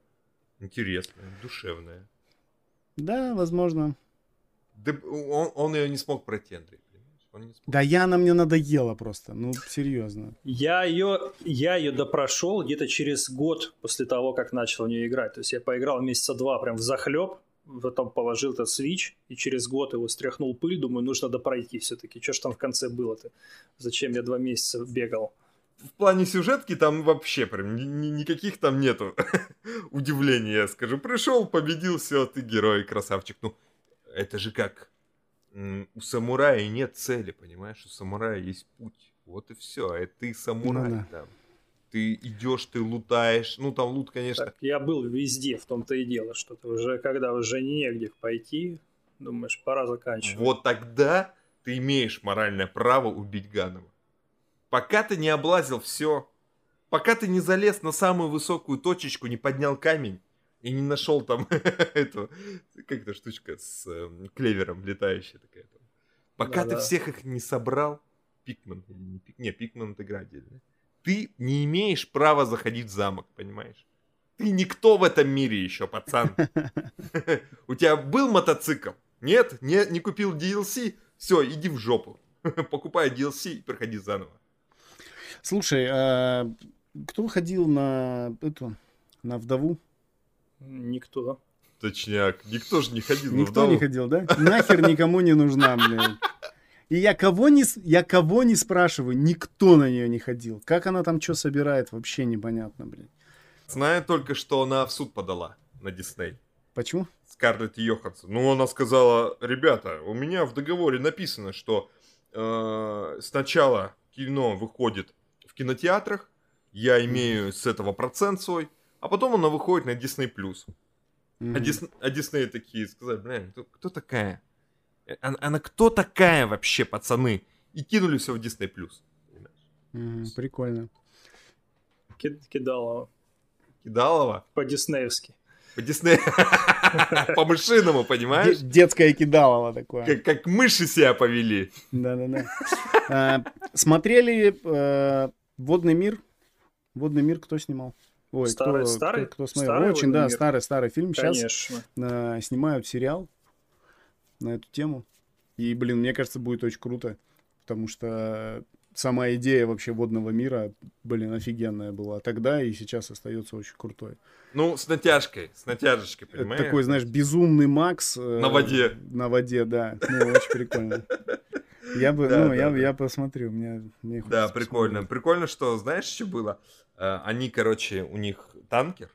B: Интересная, душевная.
A: Да, возможно.
B: Да он, он ее не смог пройти, Андрей,
A: Да я она мне надоела просто. Ну, серьезно.
C: Я ее, я ее допрошел где-то через год после того, как начал в нее играть. То есть я поиграл месяца два прям в захлеб, потом положил этот свич, и через год его стряхнул пыль, думаю, нужно допройти все-таки. Что ж там в конце было-то? Зачем я два месяца бегал?
B: В плане сюжетки там вообще прям ни- ни- никаких там нету удивления, я скажу. Пришел, победил, все, ты герой, красавчик. Ну, это же как у самурая нет цели, понимаешь? У самурая есть путь. Вот и все. А ты самурай
A: Ну да.
B: там. Ты идешь, ты лутаешь. Ну, там лут, конечно,
C: Так, я был везде, в том-то и дело, что ты уже, когда уже негде пойти, думаешь, пора заканчивать.
B: Вот тогда ты имеешь моральное право убить Ганова. Пока ты не облазил все, пока ты не залез на самую высокую точечку, не поднял камень и не нашел там эту, как эта штучка с эм, клевером летающая такая. там. Пока ты
C: Да-да.
B: всех их не собрал, Пикман или не Пик- не, Пикман это игра отдельная, ты не имеешь права заходить в замок, понимаешь? Ты никто в этом мире еще, пацан. У тебя был мотоцикл? Нет? Не, не купил DLC? Все, иди в жопу. Покупай DLC и проходи заново.
A: Слушай, а кто ходил на эту, на вдову?
C: Никто.
B: Точняк. Никто же не ходил на
A: Никто не ходил, да? Нахер никому не нужна, блин. И я кого не, я кого не спрашиваю, никто на нее не ходил. Как она там что собирает, вообще непонятно, блин.
B: Знаю только, что она в суд подала на Дисней.
A: Почему?
B: Скарлетт Йоханссон. Ну, она сказала, ребята, у меня в договоре написано, что э, сначала кино выходит в кинотеатрах, я имею с этого процент свой, а потом она выходит на Disney+. А,
A: Мгм.
B: Дис- а Дисней такие сказали, блин, кто, кто такая? Э, Она, она кто такая вообще, пацаны? И кинули все в Disney+.
A: Мгм, Прикольно.
C: Ки- Кидала
B: Кидалова
C: по-диснеевски.
B: по Дисней, по мышиному, понимаешь?
A: Де- детское кидалово такое.
B: Как, как мыши себя повели.
A: Да-да-да. А, Смотрели э, «Водный мир»? «Водный мир» кто снимал? Ой,
C: Старый-
A: кто,
C: старый?
A: кто, кто смотрел?
C: Старый
A: Очень,
C: «Водный
A: да,
C: мир»?
A: старый, старый фильм. Сейчас
C: Конечно.
A: э, снимают сериал на эту тему. И, блин, мне кажется, будет очень круто, потому что сама идея вообще водного мира, блин, офигенная была тогда и сейчас остается очень крутой.
B: Ну, с натяжкой, с натяжечкой,
A: Это
B: понимаешь?
A: такой, знаешь, безумный Макс. э,
B: На воде.
A: На воде, да. Ну, очень прикольно. Я бы,
B: Да,
A: ну,
B: да,
A: я,
B: да.
A: я посмотрю, мне, мне
B: Да, прикольно.
A: посмотреть.
B: Прикольно, что, знаешь, что было? Э, Они, короче, у них танкер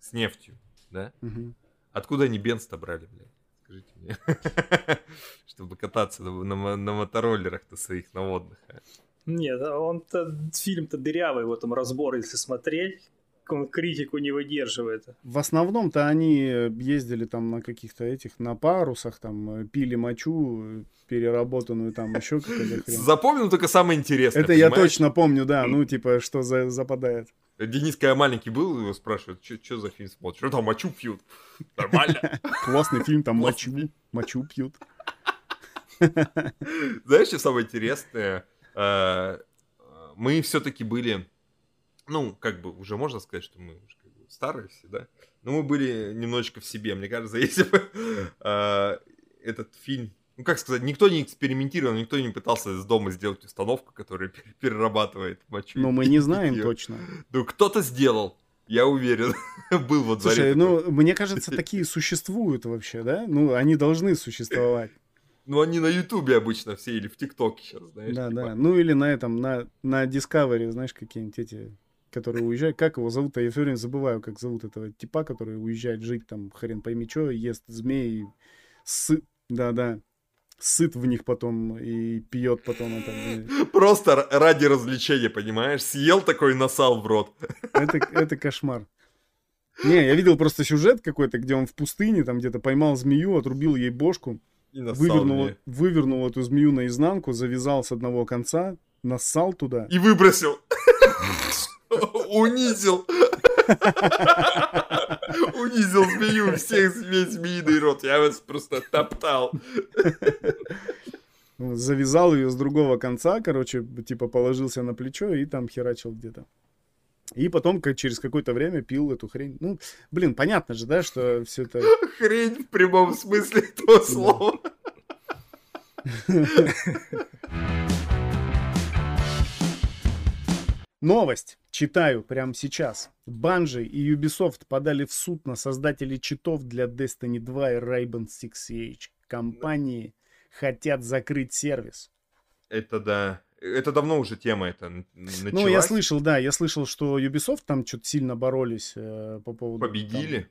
B: с нефтью, да?
A: Мгм.
B: Откуда они бенз-то брали, блядь? Скажите мне. Чтобы кататься на, на мо- на мотороллерах-то своих наводных. а.
C: Нет, а он-то, фильм-то дырявый, вот там разбор, если смотреть, он критику не выдерживает.
A: В основном-то они ездили там на каких-то этих, на парусах, там, э, пили мочу, переработанную там еще какой-то хрен.
B: Запомнил только самое интересное.
A: Это я
B: понимаешь?
A: точно помню, да, ну, типа, что за, западает.
B: Денис, когда маленький был, его спрашивают, что за фильм смотришь? Что там мочу пьют? Нормально.
A: Классный фильм, там мочу, мочу пьют.
B: Знаешь, что самое интересное? Э, Мы все-таки были, ну, как бы, уже можно сказать, что мы уже как бы старые все, да? Но мы были немножечко в себе. Мне кажется, если бы э, этот фильм, ну, как сказать, никто не экспериментировал, никто не пытался из дома сделать установку, которая пер- перерабатывает мочу.
A: Но мы
B: и
A: не знаем
B: её.
A: точно.
B: Ну, кто-то сделал, я уверен. Был вот
A: Слушай, ну, мне кажется, такие существуют вообще, да? Ну, они должны существовать.
B: Ну, они на Ютубе обычно все или в ТикТоке сейчас, знаешь.
A: Да,
B: типа.
A: да. Ну, или на этом, на, на Discovery, знаешь, какие-нибудь эти, которые уезжают. Как его зовут? Я все время забываю, как зовут этого типа, который уезжает жить там, хрен пойми что, ест змей, сы... Да, да. Сыт в них потом и пьет потом это.
B: Просто ради развлечения, понимаешь? Съел такой, насал в рот.
A: Это, это кошмар. Не, я видел просто сюжет какой-то, где он в пустыне, там где-то поймал змею, отрубил ей бошку, вывернул,
B: мне.
A: вывернул эту змею наизнанку, завязал с одного конца, нассал туда.
B: И выбросил. Унизил. Унизил змею, всех змей, змеиный рот. Я вас просто топтал.
A: Ну, Завязал ее с другого конца, короче, типа положился на плечо и там херачил где-то. И потом, как через какое-то время, пил эту хрень. Ну, блин, понятно же, да, что все это...
B: Хрень в прямом смысле этого слова.
A: Новость. Читаю прямо сейчас. Банжи и Ubisoft подали в суд на создателей читов для Destiny 2 и Rainbow Six Siege. Компании хотят закрыть сервис.
B: Это да. Это давно уже тема это началась.
A: Ну, я слышал, да, я слышал, что Ubisoft там что-то сильно боролись э, по поводу... там-
B: Победили.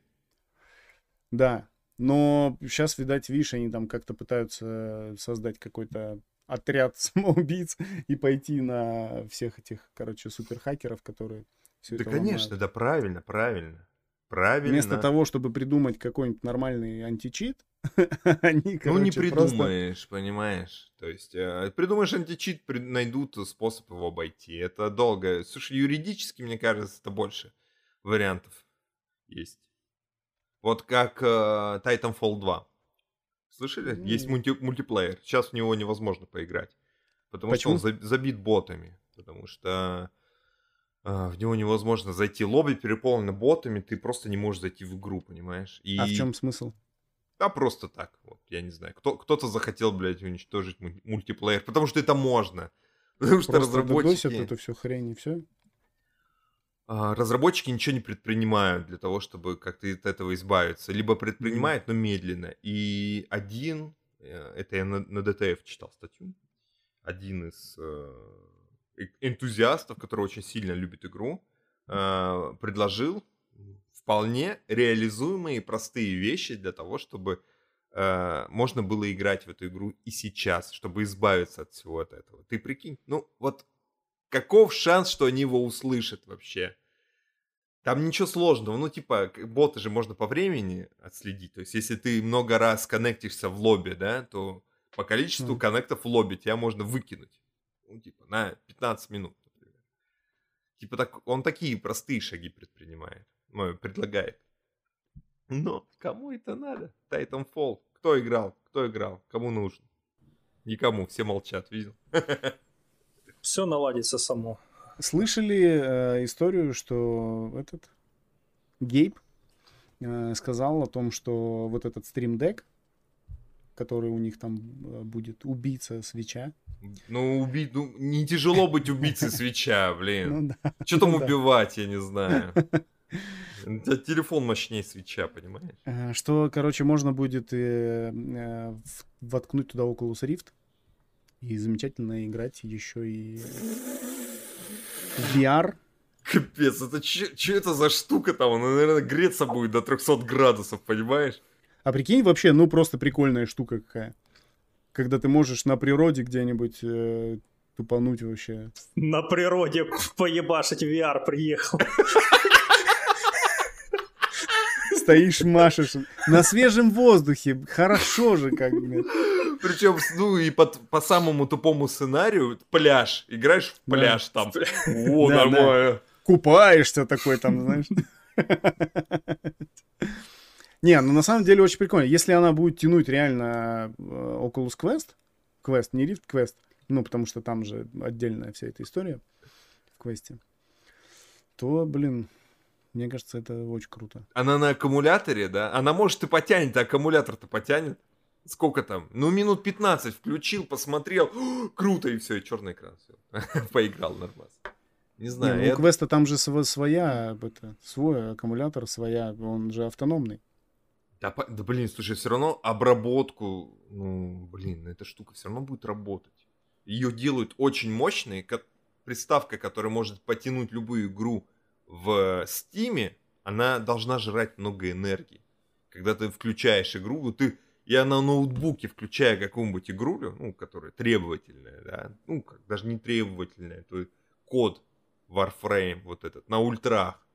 A: Да, но сейчас, видать, видишь, они там как-то пытаются создать какой-то отряд самоубийц и пойти на всех этих, короче, суперхакеров, которые все
B: Да,
A: это
B: конечно,
A: ломают.
B: да, правильно, правильно. Правильно.
A: Вместо того, чтобы придумать какой-нибудь нормальный античит, они,
B: Ну, не
A: короче, просто-
B: придумаешь, понимаешь. То есть, э, придумаешь античит, при- найдут способ его обойти. Это долго. Слушай, юридически, мне кажется, это больше вариантов есть. Вот как э, Titanfall 2. Слышали? Есть
A: М.
B: мульти- мультиплеер. Сейчас в него невозможно поиграть. Потому
A: Почему?
B: что он за- забит ботами. Потому что э, в него невозможно зайти. Лобби переполнено ботами, ты просто не можешь зайти в игру, понимаешь? И...
A: А в чем смысл?
B: А просто так, вот, я не знаю. Кто, кто-то захотел, блядь, уничтожить му- мультиплеер, потому что это можно. Потому что
A: Просто
B: разработчики,
A: додосят эту всю хрень и все?
B: А, разработчики ничего не предпринимают для того, чтобы как-то от этого избавиться. Либо предпринимают, но медленно. И один, э, это я на, на DTF читал статью, один из э, э- энтузиастов, который очень сильно любит игру, э, предложил вполне реализуемые простые вещи для того, чтобы э, можно было играть в эту игру и сейчас, чтобы избавиться от всего от этого. Ты прикинь, ну вот каков шанс, что они его услышат вообще? Там ничего сложного, ну типа боты же можно по времени отследить, то есть если ты много раз коннектишься в лобби, да, то по количеству
A: Мгм.
B: коннектов в лобби тебя можно выкинуть, ну типа на 15 минут, например. Типа так, он такие простые шаги предпринимает, ну, предлагает. Но кому это надо? Titanfall. Кто играл? Кто играл? Кому нужно? Никому, все молчат, видел?
C: Все наладится само.
A: Слышали э, историю, что этот Гейб э, сказал о том, что вот этот стрим-дек, который у них там э, будет убийца свеча.
B: Ну, убить, ну, не тяжело быть убийцей свеча, блин.
A: Ну да.
B: Что там
A: ну да.
B: убивать, я не знаю. У тебя телефон мощнее свеча, понимаешь?
A: Э, Что, короче, можно будет э, э, воткнуть туда Oculus Rift и замечательно играть еще и VR.
B: Капец, это что это за штука там? Она, наверное, греться будет до 300 градусов, понимаешь?
A: А прикинь, вообще, ну просто прикольная штука какая. Когда ты можешь на природе где-нибудь э, тупануть вообще.
C: На природе поебашить VR приехал.
A: Стоишь, машешь. На свежем воздухе. Хорошо же как бы.
B: Причем, ну и под- по самому тупому сценарию, пляж. Играешь в
A: Да.
B: пляж там. О,
A: Да, да.
B: нормально.
A: Купаешься такой там, знаешь. Не, ну на самом деле очень прикольно. Если она будет тянуть реально э, Oculus Quest, Quest, не Rift Quest, ну потому что там же отдельная вся эта история в квесте, то, блин, мне кажется, это очень круто.
B: Она на аккумуляторе, да? Она может и потянет, а аккумулятор-то потянет. Сколько там? Ну, минут 15 включил, посмотрел. Круто, и все, и черный экран. Все. Поиграл нормально. Не
A: Не,
B: знаю.
A: ну,
B: я-
A: у Квеста там же сво- своя, это, свой аккумулятор, своя, он же автономный.
B: Да, да, блин, слушай, все равно обработку, ну, блин, эта штука все равно будет работать. Ее делают очень мощной, как приставка, которая может потянуть любую игру в Стиме, она должна жрать много энергии. Когда ты включаешь игру, ты, я на ноутбуке включаю какую-нибудь игру, ну, которая требовательная, да, ну, как, даже не требовательная, то есть код Warframe вот этот, на ультрах,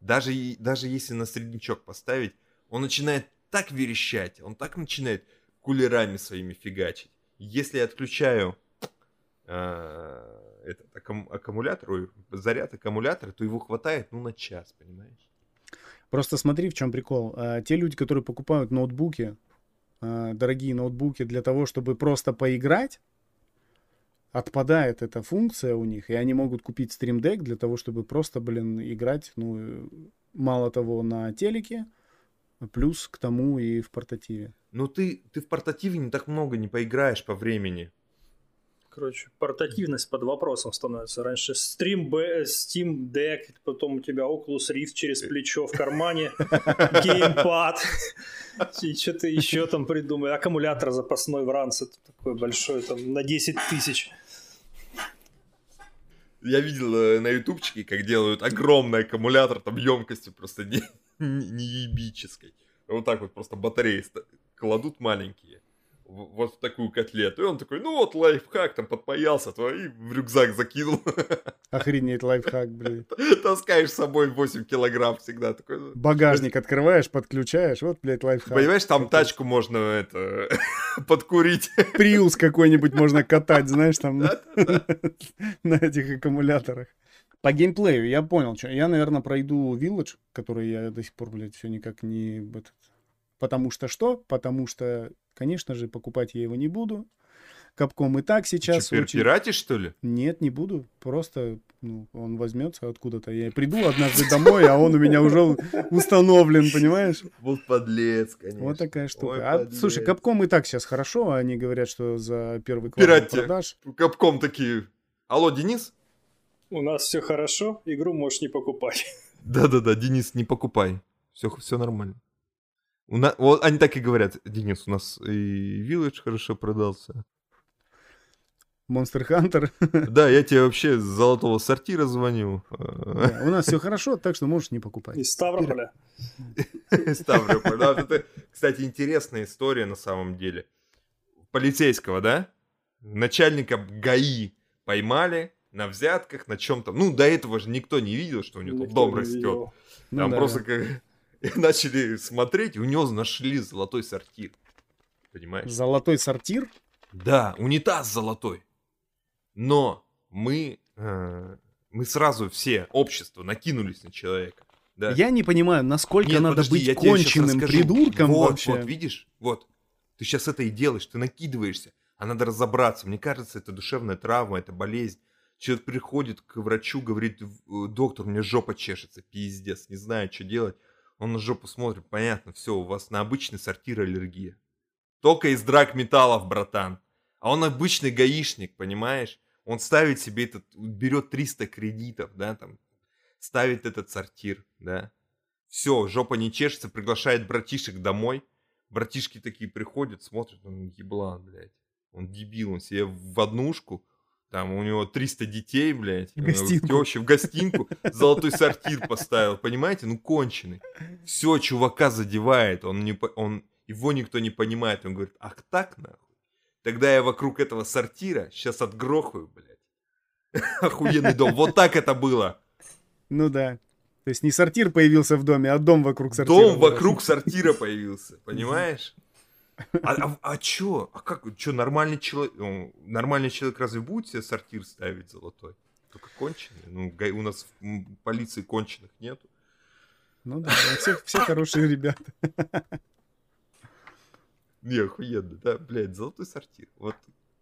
B: даже, даже если на среднячок поставить, он начинает так верещать, он так начинает кулерами своими фигачить. Если я отключаю э, этот аккум- аккумулятор, ой, заряд аккумулятора, то его хватает, ну, на час, понимаешь?
A: Просто смотри, в чем прикол. А, Те люди, которые покупают ноутбуки, дорогие ноутбуки для того, чтобы просто поиграть, отпадает эта функция у них, и они могут купить Stream Deck для того, чтобы просто, блин, играть, ну, э, мало того, на телеке, плюс к тому и в портативе.
B: Ну, ты, ты в портативе не так много не поиграешь по времени.
C: Короче, портативность под вопросом становится. Раньше Stream B, Steam Deck, потом у тебя Oculus Rift через плечо в кармане, геймпад, и что-то еще там придумай. Аккумулятор запасной в ранце такой большой, там на 10 тысяч.
B: Я видел э, на ютубчике, как делают огромный аккумулятор, там емкостью просто не, не, не ебической. Вот так вот просто батареи кладут маленькие вот в такую котлету. И он такой, ну вот лайфхак, там подпаялся, то и в рюкзак закинул.
A: Охренеть лайфхак, блин.
B: Таскаешь с собой 8 килограмм всегда. Такой, ну.
A: Багажник открываешь, подключаешь, вот, блядь, лайфхак.
B: Понимаешь, там тачку можно это подкурить.
A: Приус какой-нибудь можно катать, знаешь, там на, на этих аккумуляторах. По геймплею я понял, что я, наверное, пройду Village, который я до сих пор, блядь, все никак не... этот, Потому что что? Потому что, конечно же, покупать я его не буду. Капком и так сейчас
B: Теперь
A: очень...
B: пиратишь, что ли?
A: Нет, не буду. Просто ну, он возьмется откуда-то. Я приду однажды домой, а он у меня уже установлен, понимаешь?
B: Вот подлец, конечно.
A: Вот такая штука.
B: Ой,
A: а,
B: подлец.
A: слушай, Капком и так сейчас хорошо. Они говорят, что за первый квартал продаж.
B: Капком такие. Алло, Денис?
C: У нас все хорошо, игру можешь не покупать.
B: Да-да-да, Денис, не покупай. Все, все нормально. У на- Вот они так и говорят, Денис, у нас и Village хорошо продался.
A: Monster Hunter.
B: Да, я тебе вообще с золотого сортира звоню.
A: Да, У нас все хорошо, так что можешь не покупать.
C: Из Ставрополя.
B: Ставрополь. Да, вот это, кстати, интересная история на самом деле. Полицейского, да? Начальника ГАИ поймали на взятках, на чем-то. Ну, до этого же никто не видел, что у него тут
C: Никто
B: дом
C: не
B: растет.
C: видел.
A: Ну
B: Там
A: да.
B: просто как... начали смотреть, и у него нашли золотой сортир. Понимаешь?
A: Золотой сортир.
B: Да, унитаз золотой. Но мы, э, мы сразу все, общество, накинулись на человека. Да.
A: Я не понимаю, насколько
B: Нет,
A: надо
B: подожди,
A: быть
B: я
A: конченным придурком
B: вот,
A: вообще.
B: Вот, видишь? Вот. Ты сейчас это и делаешь, ты накидываешься. А надо разобраться. Мне кажется, это душевная травма, это болезнь. Человек приходит к врачу, говорит, «В- доктор, меня жопа чешется, пиздец, не знаю, что делать. Он на жопу смотрит, понятно, все, у вас на обычный сортир аллергия. Только из драк металлов, братан. А он обычный гаишник, понимаешь? Он ставит себе этот, берет 300 кредитов, да, там, ставит этот сортир, да. Все, жопа не чешется, приглашает братишек домой. Братишки такие приходят, смотрят, он еблан, блядь. Он дебил, он себе в однушку, там у него 300 детей, блядь. Теща в гостинку золотой сортир поставил, понимаете? Ну, конченый. Все, чувака задевает, он не, он, его никто не понимает. Он говорит, ах так, нахуй? Тогда я вокруг этого сортира сейчас отгрохаю, блядь. Охуенный дом. Вот так это было.
A: Ну да. То есть не сортир появился в доме, а дом вокруг сортира.
B: Дом вокруг сортира появился, понимаешь? А, а, а чё? А как? Чё, нормальный человек... ну, нормальный человек разве будет себе сортир ставить золотой? Только конченый? Ну, у нас в полиции конченых нету.
A: Ну да, все, все хорошие ребята.
B: Не, охуенно, да, блядь, золотой сортир. Вот,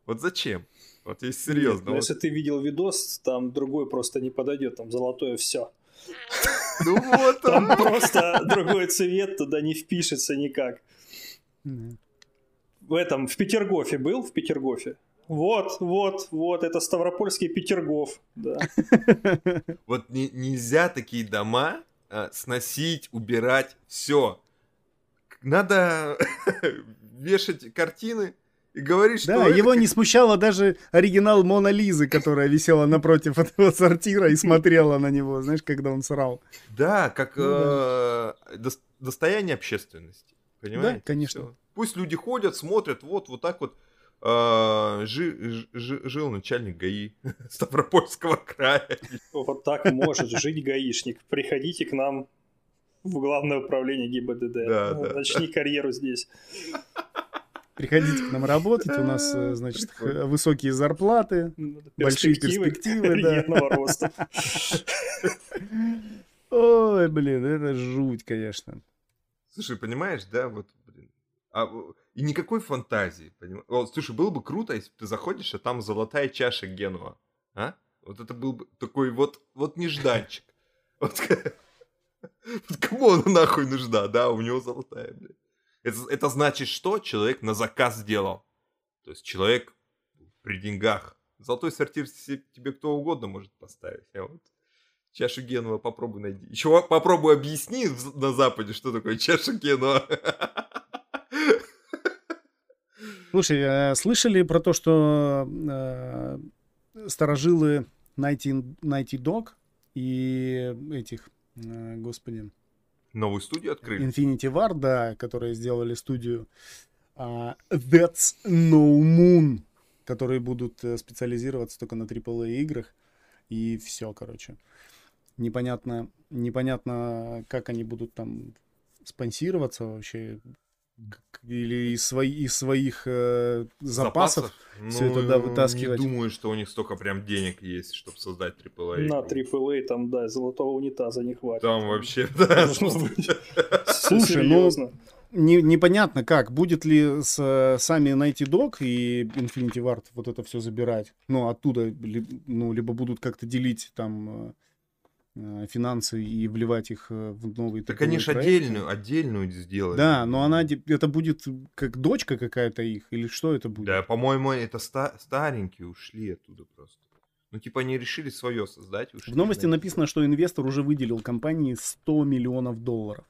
B: вот зачем? Вот если серьезно.
C: Нет, ну,
B: вот-
C: Если ты видел видос, там другой просто не подойдет, там золотое все.
B: Ну вот,
C: Там просто другой цвет туда не впишется никак. В этом, в Петергофе был, в Петергофе? Вот, вот, вот, это Ставропольский Петергоф, да.
B: Вот не- нельзя такие дома а, сносить, убирать, все. Надо вешать картины и говорить, что
A: Да, его не смущало даже оригинал Мона Лизы, которая висела напротив этого сортира и смотрела на него, знаешь, когда он срал.
B: Да, как
A: Ну
B: э, дос- достояние общественности. Понимаете?
A: конечно.
B: Всё. Пусть люди ходят, смотрят, вот, вот так вот а, жи- жи- жил начальник ГАИ Ставропольского края.
C: Вот так может жить гаишник. Приходите к нам в главное управление ГИБДД.
B: Да,
C: Ну,
B: да,
C: Начни карьеру здесь.
A: Приходите к нам работать, у нас, значит,
B: Прикольно.
A: высокие зарплаты, большие перспективы, да.
C: карьерного роста.
A: Ой, блин, это жуть, конечно.
B: Слушай, понимаешь, да, вот, блин. А, и никакой фантазии, понимаешь? Вот, слушай, было бы круто, если бы ты заходишь, а там золотая чаша Генуа, а? Вот это был бы такой вот, вот нежданчик. Вот, вот кому она нахуй нужна, да, у него золотая, блин. Это, это значит, что человек на заказ сделал. То есть человек при деньгах. Золотой сортир тебе кто угодно может поставить. А вот чашу Генуа попробуй найди. Еще попробуй объясни на Западе, что такое чаша Генуа.
A: Слушай, э, слышали про то, что э, сторожилы Nighty, Nighty Dog и этих, э, господи,
B: Новую студию открыли.
A: Infinity Ward, да, которые сделали студию а, That's No Moon, которые будут э, специализироваться только на AAA играх. И все, короче. Непонятно, непонятно, как они будут там спонсироваться вообще. Или из, свои, из своих э, запасов. всё это, да, вытаскивать.
B: Ну, Не думаю, что у них столько прям денег есть, чтобы создать AAA.
C: На. AAA там, да, золотого унитаза не хватит.
B: Там вообще, да.
C: Должно быть.
A: Слушай, ну. Не, непонятно как, будет ли с сами Nighty Dog и Infinity Ward вот это все забирать. Ну, оттуда, ну, либо будут как-то делить там э, финансы и вливать их э, в новые
B: Так они же отдельную, отдельную сделали.
A: Да, но она, это будет как дочка какая-то их, или что это будет?
B: Да, по-моему, это ста- старенькие ушли оттуда просто. Ну, типа, они решили свое создать. ушли
A: В новости
B: на-
A: написано, что инвестор уже выделил компании 100 миллионов долларов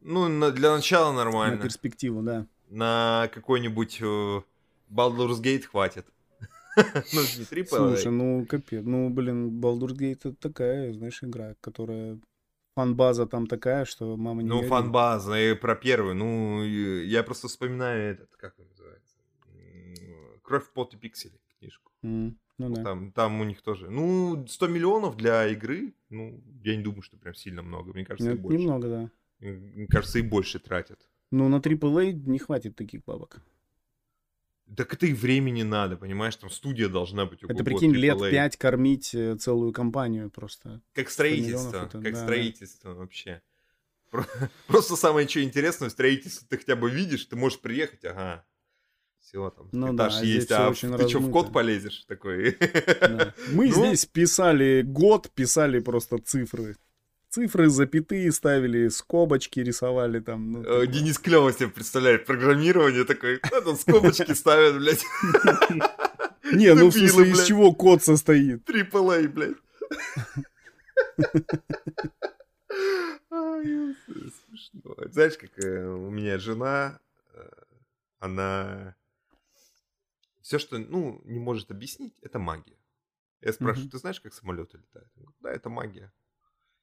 B: Ну, на- для начала
A: на
B: нормально.
A: перспективу, да.
B: На какой-нибудь э, Baldur's Gate хватит. Ну, не AAA.
A: Слушай, ну капец, ну блин, Baldur's Gate это такая, знаешь, игра, которая фан-база там такая, что мама не
B: Ну, фан-база, и про первый. Ну, я просто вспоминаю этот, как он называется? Кровь, пот и пиксели книжку.
A: М, Ну да.
B: Там, там у них тоже. Ну, 100 миллионов для игры, ну, я не думаю, что прям сильно много. Мне кажется, и
A: Нет,
B: больше.
A: немного, да.
B: Мне кажется, и больше тратят.
A: Ну, на AAA не хватит таких бабок.
B: Так это и времени надо, понимаешь? Там студия должна быть.
A: Это прикинь, лет пять кормить э, целую компанию просто.
B: Как строительство,
A: это,
B: как
A: да, да.
B: строительство вообще. Про- Просто самое что интересное, в строительстве ты хотя бы видишь, ты можешь приехать, ага, все там,
A: Ну да,
B: этаж
A: а здесь
B: есть, а
A: очень
B: ты что, в
A: размыто.
B: код полезешь такой?
A: Да. Мы
B: Ну.
A: здесь писали год, писали просто цифры. Цифры, запятые ставили, скобочки рисовали там. ну,
B: Э,
A: такое.
B: Денис клево себе представляет программирование такой, «А, там скобочки ставят, блядь,
A: Не, ну в смысле, из
B: блядь.
A: чего код состоит?
B: AAA, блядь. Ай, смешно. Знаешь, как э, у меня жена, э, она все, что, ну, не может объяснить, это магия. Я спрашиваю, ты знаешь, как самолеты летают? Да, это магия.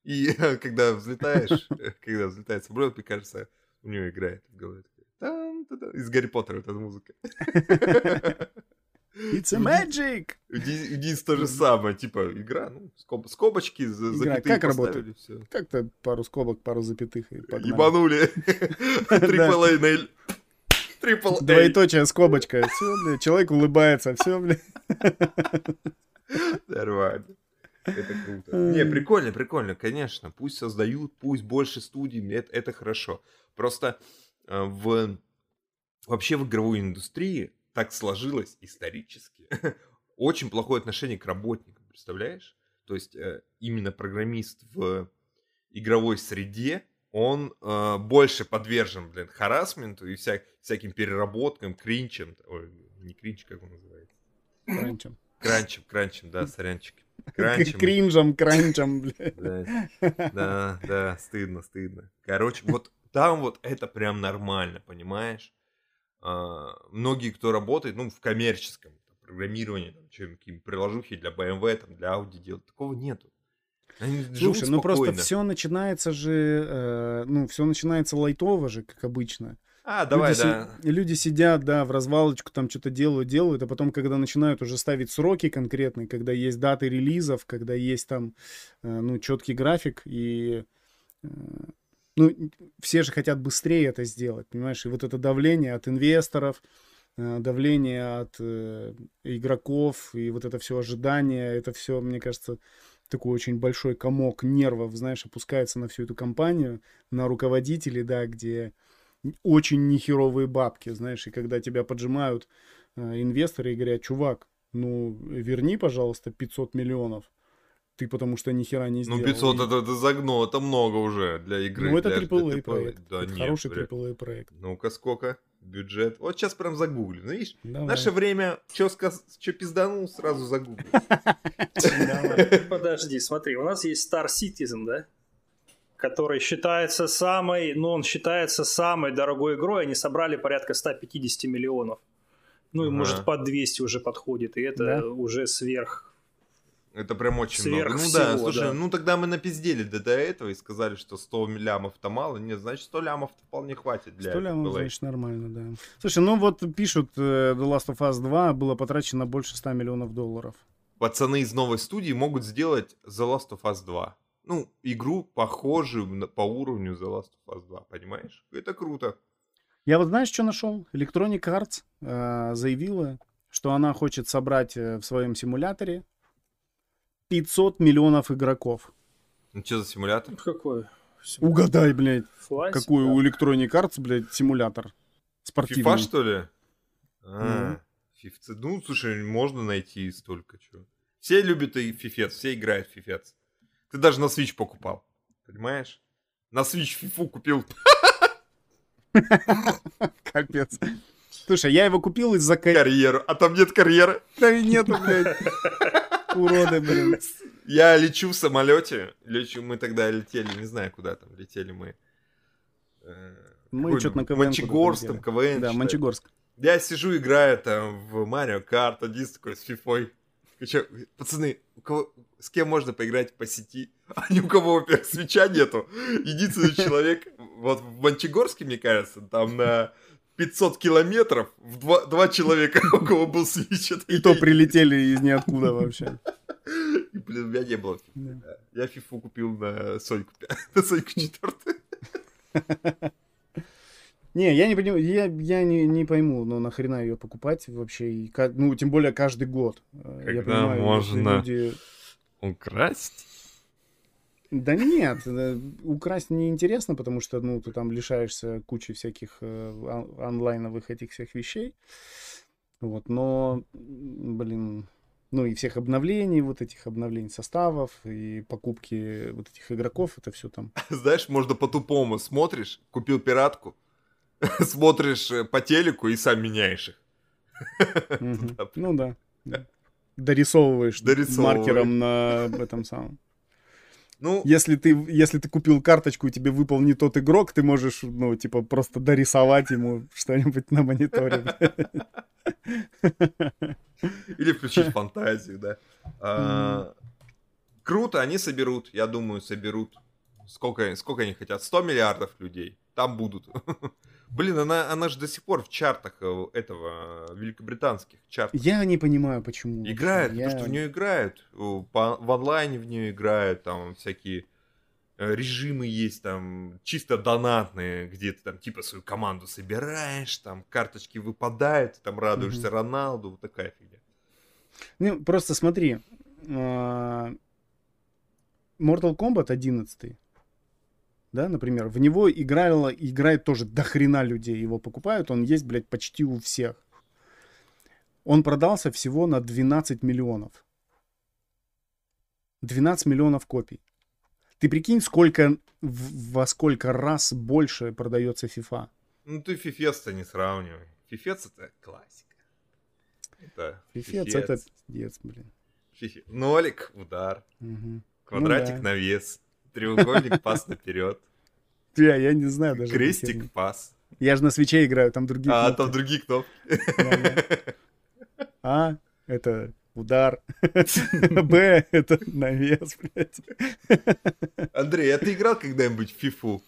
B: И когда взлетаешь, э, когда взлетает самолет, мне кажется, у нее играет в голове из Гарри Поттера эта музыка.
A: It's a magic!
B: У то же самое, типа, игра, ну, скоб- скобочки, за-
A: Игра
B: запятые
A: как
B: поставили, все.
A: Как-то пару скобок, пару запятых и погнали.
B: Ебанули. Трипл L- Трипл.
A: Двоеточие, скобочка. Все, бля, человек улыбается. Все, бля.
B: Нормально. Это круто. Не, прикольно, прикольно, конечно. Пусть создают, пусть больше студий, это, это хорошо. Просто э, в вообще в игровой индустрии так сложилось исторически. Очень плохое отношение к работникам, представляешь? То есть э, именно программист в игровой среде, он э, больше подвержен, блин, харасменту и вся- всяким переработкам, кринчам. Ой, не кринч, как он называется?
A: Кранчем.
B: Кранчем, кранчем, да, сорянчики. Кранчем.
A: Кринжем, кранчем, бля.
B: Да, да, стыдно, стыдно. Короче, вот там вот это прям нормально, понимаешь? А, многие, кто работает, ну, в коммерческом там, программировании, там, чем, какие приложухи для BMW, там, для Audi делают, такого нету. Они
A: Слушай, ну просто все начинается же, э, ну, все начинается лайтово же, как обычно.
B: А, давай,
A: люди,
B: да.
A: си- люди сидят, да, в развалочку там что-то делают, делают, а потом, когда начинают уже ставить сроки конкретные, когда есть даты релизов, когда есть там, э, ну, четкий график, и, э, ну, все же хотят быстрее это сделать, понимаешь, и вот это давление от инвесторов, э, давление от игроков, и вот это все ожидание, это все, мне кажется, такой очень большой комок нервов, знаешь, опускается на всю эту компанию, на руководителей, да, где очень нехеровые бабки, знаешь, и когда тебя поджимают э, инвесторы и говорят, чувак, ну, верни, пожалуйста, 500 миллионов, ты потому что ни хера не сделал.
B: Ну, 500
A: И-
B: это, это загнул, это много уже для игры.
A: Ну, это
B: для
A: AAA
B: TPL.
A: проект.
B: Да
A: это
B: нет,
A: хороший
B: бля.
A: AAA проект.
B: Ну-ка, сколько? Бюджет. Вот сейчас прям загуглю. Ну, видишь,
A: Давай.
B: наше время, что пизданул, сразу загуглю.
A: Давай.
C: Подожди, смотри, у нас есть Star Citizen, да? Который считается самой, ну, он считается самой дорогой игрой. Они собрали порядка 150 миллионов. Ну, и
B: Ага.
C: может под 200 уже подходит. И это
A: Да?
C: уже сверх.
B: Это прям очень
C: Сверх
B: много. Ну да,
C: всего,
B: слушай,
C: да.
B: ну тогда мы напиздели до, до этого и сказали, что 100 лямов-то мало. Нет, значит 100 лямов вполне хватит для
A: 100 лямов,
B: AAA.
A: значит, нормально, да. Слушай, ну вот пишут, э, The Last of Us 2 было потрачено больше 100 миллионов долларов.
B: Пацаны из новой студии могут сделать The Last of Us 2. Ну, игру похожую на- по уровню The Last of Us 2, понимаешь? Это круто.
A: Я вот знаешь, что нашел? Electronic Arts э, заявила, что она хочет собрать э, в своем симуляторе 500 миллионов игроков.
B: Ну что за симулятор?
C: Какой?
A: Угадай, блядь,
C: Флайт?
A: какой у Electronic Arts, блядь, симулятор спортивный.
B: FIFA, что ли? А,
A: Ну.
B: фифцы. Ну, слушай, можно найти столько чего. Все любят и фифец, все играют в фифец. Ты даже на Switch покупал, понимаешь? На Switch фифу купил.
A: Капец. Слушай, я его купил из-за ка-
B: карьеру, а там нет карьеры.
A: Да и нету, блядь. Уроды, блин.
B: Я лечу в самолете, лечу, мы тогда летели, не знаю куда там, летели мы. Э,
A: Мы что-то на КВН.
B: Мончегорск, там. КВН.
A: Да. Мончегорск.
B: Я сижу, играю там в Марио Карт, один такой с фифой. «Чё, Пацаны, у кого, с кем можно поиграть по сети? А ни у кого, во-первых, свеча нету. Единственный человек, вот в Мончегорске, мне кажется, там на 500 километров в два, два человека, у кого был свич.
A: И то прилетели из ниоткуда вообще.
B: И, блин, у меня не было.
A: Да.
B: Я фифу купил на Соньку, на Соньку четвертую.
A: Не, я не понимаю, я, я не, не пойму, ну нахрена ее покупать вообще, и, ну тем более каждый год. Э, я
B: Когда
A: понимаю, если
B: можно
A: люди...
B: Украсть?
A: Да нет, э, украсть неинтересно, потому что, ну, ты там лишаешься кучи всяких э, он- онлайновых этих всех вещей. Вот, но, блин, ну и всех обновлений, вот этих обновлений составов и покупки вот этих игроков, это все там.
B: Знаешь, можно по-тупому смотришь, купил пиратку, смотришь э, по телеку и сам меняешь их.
A: Ну да. Дорисовываешь маркером на этом самом.
B: Ну,
A: Если ты, если ты купил карточку и тебе выпал не тот игрок, ты можешь, ну, типа, просто дорисовать ему что-нибудь на мониторе.
B: или включить фантазию, да. А, Круто, они соберут, я думаю, соберут. Сколько, сколько они хотят? 100 миллиардов людей. Там будут. Блин, она, она же до сих пор в чартах э, этого, э, великобританских чартах.
A: Я не понимаю, почему.
B: Играют,
A: Я-
B: потому что в нее играют. По- в онлайне в нее играют, там всякие э, режимы есть, там чисто донатные, где ты там типа свою команду собираешь, там карточки выпадают, ты там радуешься
A: Мгм.
B: Роналду, вот такая фигня.
A: Ну, просто смотри. а, Mortal Kombat 11, да, например, в него играло, играет тоже до хрена людей, его покупают, он есть, блядь, почти у всех. Он продался всего на 12 миллионов. 12 миллионов копий. Ты прикинь, сколько, в- во сколько раз больше продается FIFA.
B: Ну ты фифец-то не сравнивай. Фифец это классика. Это
A: Фифец это пиздец, блин.
B: Фифе- Нолик, удар.
A: Мгм.
B: Квадратик
A: да.
B: навес. Треугольник, пас наперед.
A: Бля, я не знаю даже.
B: Крестик, пас.
A: Я же на свече играю, там другие
B: А,
A: кнопки.
B: там другие кнопки.
A: А, это удар. Б, это навес, блядь.
B: Андрей, а ты играл когда-нибудь в фифу?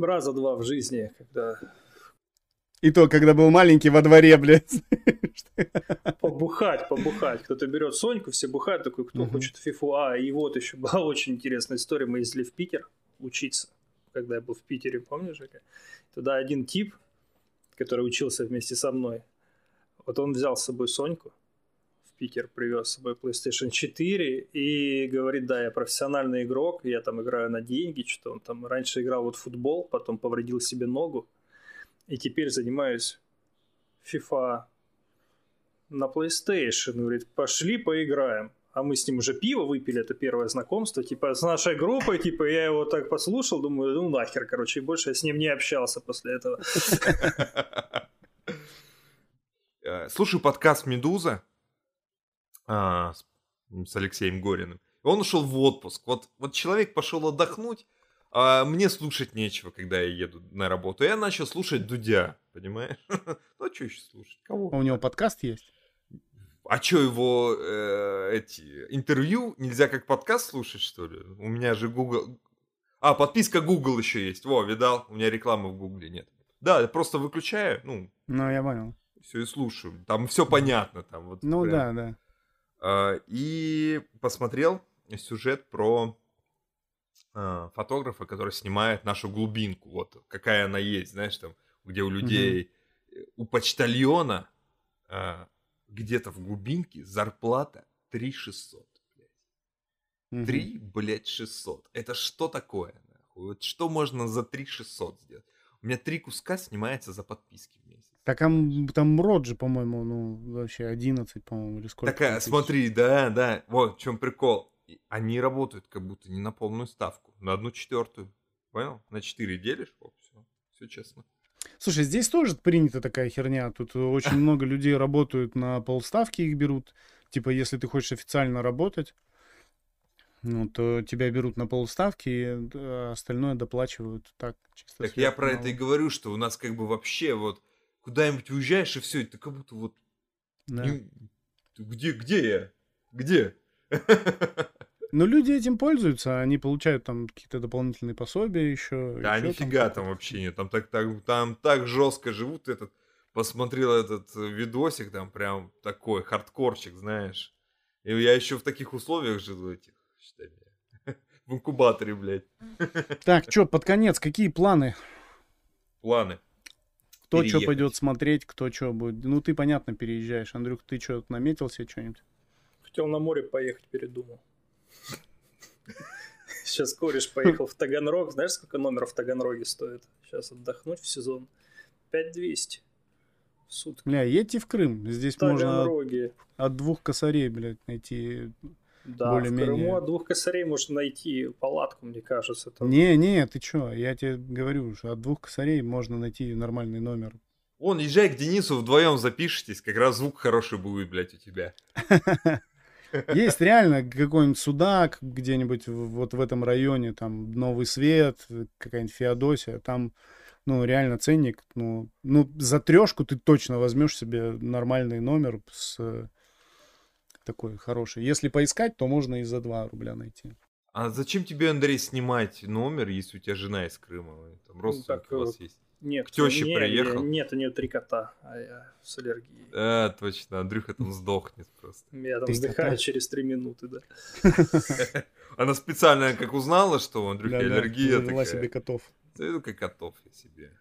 C: Раза два в жизни, когда
A: И то, когда был маленький во дворе, блядь.
C: Побухать, побухать. Кто-то берет Соньку, все бухают, такой, кто
A: Мгм.
C: хочет фифу. А, и вот еще была очень интересная история. Мы ездили в Питер учиться, когда я был в Питере, помнишь? Туда один тип, который учился вместе со мной, вот он взял с собой Соньку, в Питер привез с собой PlayStation 4 и говорит, да, я профессиональный игрок, я там играю на деньги, что он там раньше играл вот в футбол, потом повредил себе ногу, и теперь занимаюсь FIFA на PlayStation. Говорит, пошли поиграем. А мы с ним уже пиво выпили, это первое знакомство, типа, с нашей группой, типа, я его так послушал, думаю, ну нахер, короче, и больше я с ним не общался после этого.
B: Э, Слушаю подкаст «Медуза» а, с, Алексеем Гориным. Он ушел в отпуск. Вот, вот человек пошел отдохнуть, а мне слушать нечего, когда я еду на работу. Я начал слушать Дудя, понимаешь? Ну, а что еще слушать? Кого?
A: У него подкаст есть?
B: А что его э, эти интервью нельзя как подкаст слушать, что ли? У меня же Google... А, подписка Google еще есть. Во, видал? У меня рекламы в Гугле нет. Да, я просто выключаю, ну,
A: Ну, я понял.
B: все и слушаю. Там все понятно. Там, вот
A: Ну,
B: прям.
A: да, да.
B: А, И посмотрел сюжет про а, фотографа, который снимает нашу глубинку. Вот какая она есть, знаешь, там, где у людей, э, у почтальона а, где-то в глубинке зарплата 3 600. блядь.
A: Мгм.
B: 3, блядь, 600. Это что такое? нахуй? Вот что можно за 3 600 сделать? У меня три куска снимается за подписки в месяц.
A: Так там, там Роджи, по-моему, ну, вообще 11, по-моему, или сколько.
B: Такая, смотри, да, да, вот в чем прикол. Они работают как будто не на полную ставку, на одну четвертую. Понял? На 4 делишь, о, все, все честно.
A: Слушай, здесь тоже принята такая херня. Тут очень много людей работают на полставки, их берут. Типа, если ты хочешь официально работать, ну, то тебя берут на полставки, и э, остальное доплачивают так, чисто
B: Так я про это и говорю, что у нас как бы вообще вот куда-нибудь уезжаешь и все, ты как будто вот
A: Да.
B: не- где, где я? Где?
A: Но люди этим пользуются, они получают там какие-то дополнительные пособия еще.
B: Да,
A: ещё
B: нифига
A: что-то.
B: там вообще нет. Там так, так, там так жестко живут. Этот посмотрел этот э, видосик, там прям такой хардкорчик, знаешь. И я еще в таких условиях живу этих, считай. В инкубаторе, блядь.
A: Так, что, под конец, какие планы?
B: Планы.
A: Кто что
B: Переехать.
A: пойдет смотреть, кто что будет. Ну, ты, понятно, переезжаешь. Андрюх, ты что, наметил себе что-нибудь?
C: Хотел на море поехать, передумал. Сейчас кореш поехал в Таганрог. Знаешь, сколько номер в Таганроге стоит? Сейчас отдохнуть в сезон. 5200 в сутки.
A: Бля, едьте в Крым. Здесь
C: В
A: можно
C: Таганроге.
A: от двух косарей, блядь, найти.
C: Да, в
A: более-менее.
C: Крыму от двух косарей можно найти палатку, мне кажется. Там.
A: Не, не, ты чё, я тебе говорю, что от двух косарей можно найти нормальный номер.
B: Вон, езжай к Денису, вдвоем запишитесь, как раз звук хороший будет, блядь, у тебя.
A: Есть реально какой-нибудь судак где-нибудь вот в этом районе, там Новый Свет, какая-нибудь Феодосия, там, ну, реально ценник, ну, ну, за трешку ты точно возьмешь себе нормальный номер с э, такой хороший. Если поискать, то можно и за 2 рубля найти.
B: А зачем тебе, Андрей, снимать номер, если у тебя жена из Крыма? Там родственники
C: так,
B: у вас есть.
C: Нет,
B: К тёще
C: не,
B: приехал?
C: я- Нет, у нее три кота, а я с аллергией.
B: А, точно, Андрюха там сдохнет просто.
C: Я там вздыхаю через три минуты, да.
B: Она специально, как узнала, что у Андрюхи аллергия
A: завела
B: такая.
A: себе котов.
B: Заведу как котов я себе.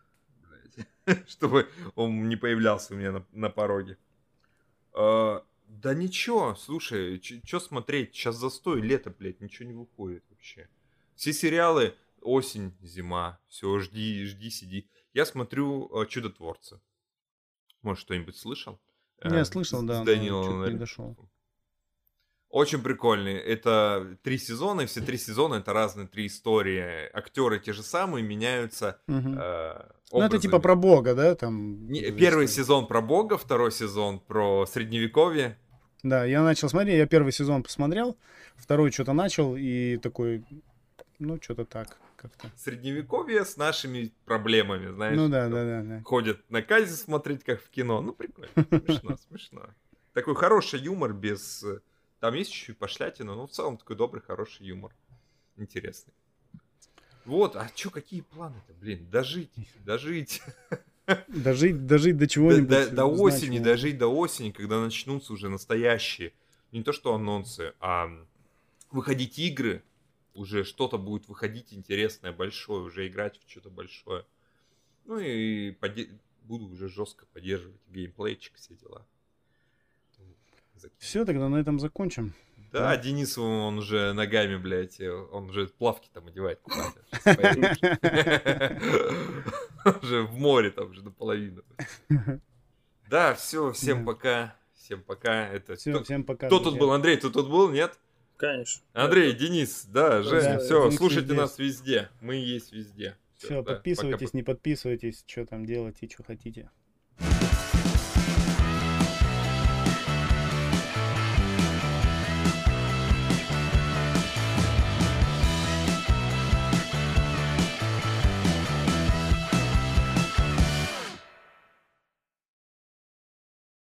B: Чтобы он не появлялся у меня на, на пороге. А, да ничего, слушай, что смотреть? Сейчас застой, лето, блядь, ничего не выходит вообще. Все сериалы осень, зима, все, жди, жди, сиди. Я смотрю э, Чудотворца. Может, что-нибудь слышал?
A: Я
B: Э,
A: слышал,
B: с-
A: да,
B: с
A: не дошел.
B: Очень прикольный. Это три сезона, и все три сезона это разные три истории. Актеры те же самые, меняются.
A: Мгм.
B: э,
A: Ну, это типа про бога, да, там?
B: Не,
A: эта
B: первый
A: история.
B: сезон про Бога, второй сезон про средневековье.
A: Да, я начал смотреть, я первый сезон посмотрел, второй что-то начал и такой, ну, что-то так как-то.
B: Средневековье с нашими проблемами, знаешь.
A: Ну да, да, да, да.
B: Ходят на кази смотреть, как в кино. Ну, прикольно, смешно, смешно. Такой хороший юмор без... Там есть чуть-чуть пошлятина, но в целом такой добрый, хороший юмор. Интересный. Вот, а чё, какие планы-то, блин? Дожить, дожить.
A: Дожить, дожить до
B: До,
A: чего-нибудь.
B: до- до осени,
A: значимого.
B: дожить до осени, когда начнутся уже настоящие, не то что анонсы, а выходить игры, уже что-то будет выходить интересное, большое, уже играть в что-то большое. Ну и поде- буду уже жестко поддерживать геймплейчик, все дела.
A: Все, тогда на этом закончим.
B: Да, Денис, он уже ногами, блядь, э, он уже плавки там одевает. Уже в море там уже наполовину. Да, все, всем
A: Да.
B: пока. Всем пока. Это
A: Все,
B: кто,
A: всем пока.
B: кто тут был? Андрей, ты тут был, нет?
C: Конечно.
B: Андрей, Денис, да, Жень,
A: Да,
B: все, слушайте
A: везде.
B: нас везде. Мы есть везде.
A: Все,
B: да,
A: подписывайтесь,
B: пока-пока.
A: не подписывайтесь, что там делайте, что хотите.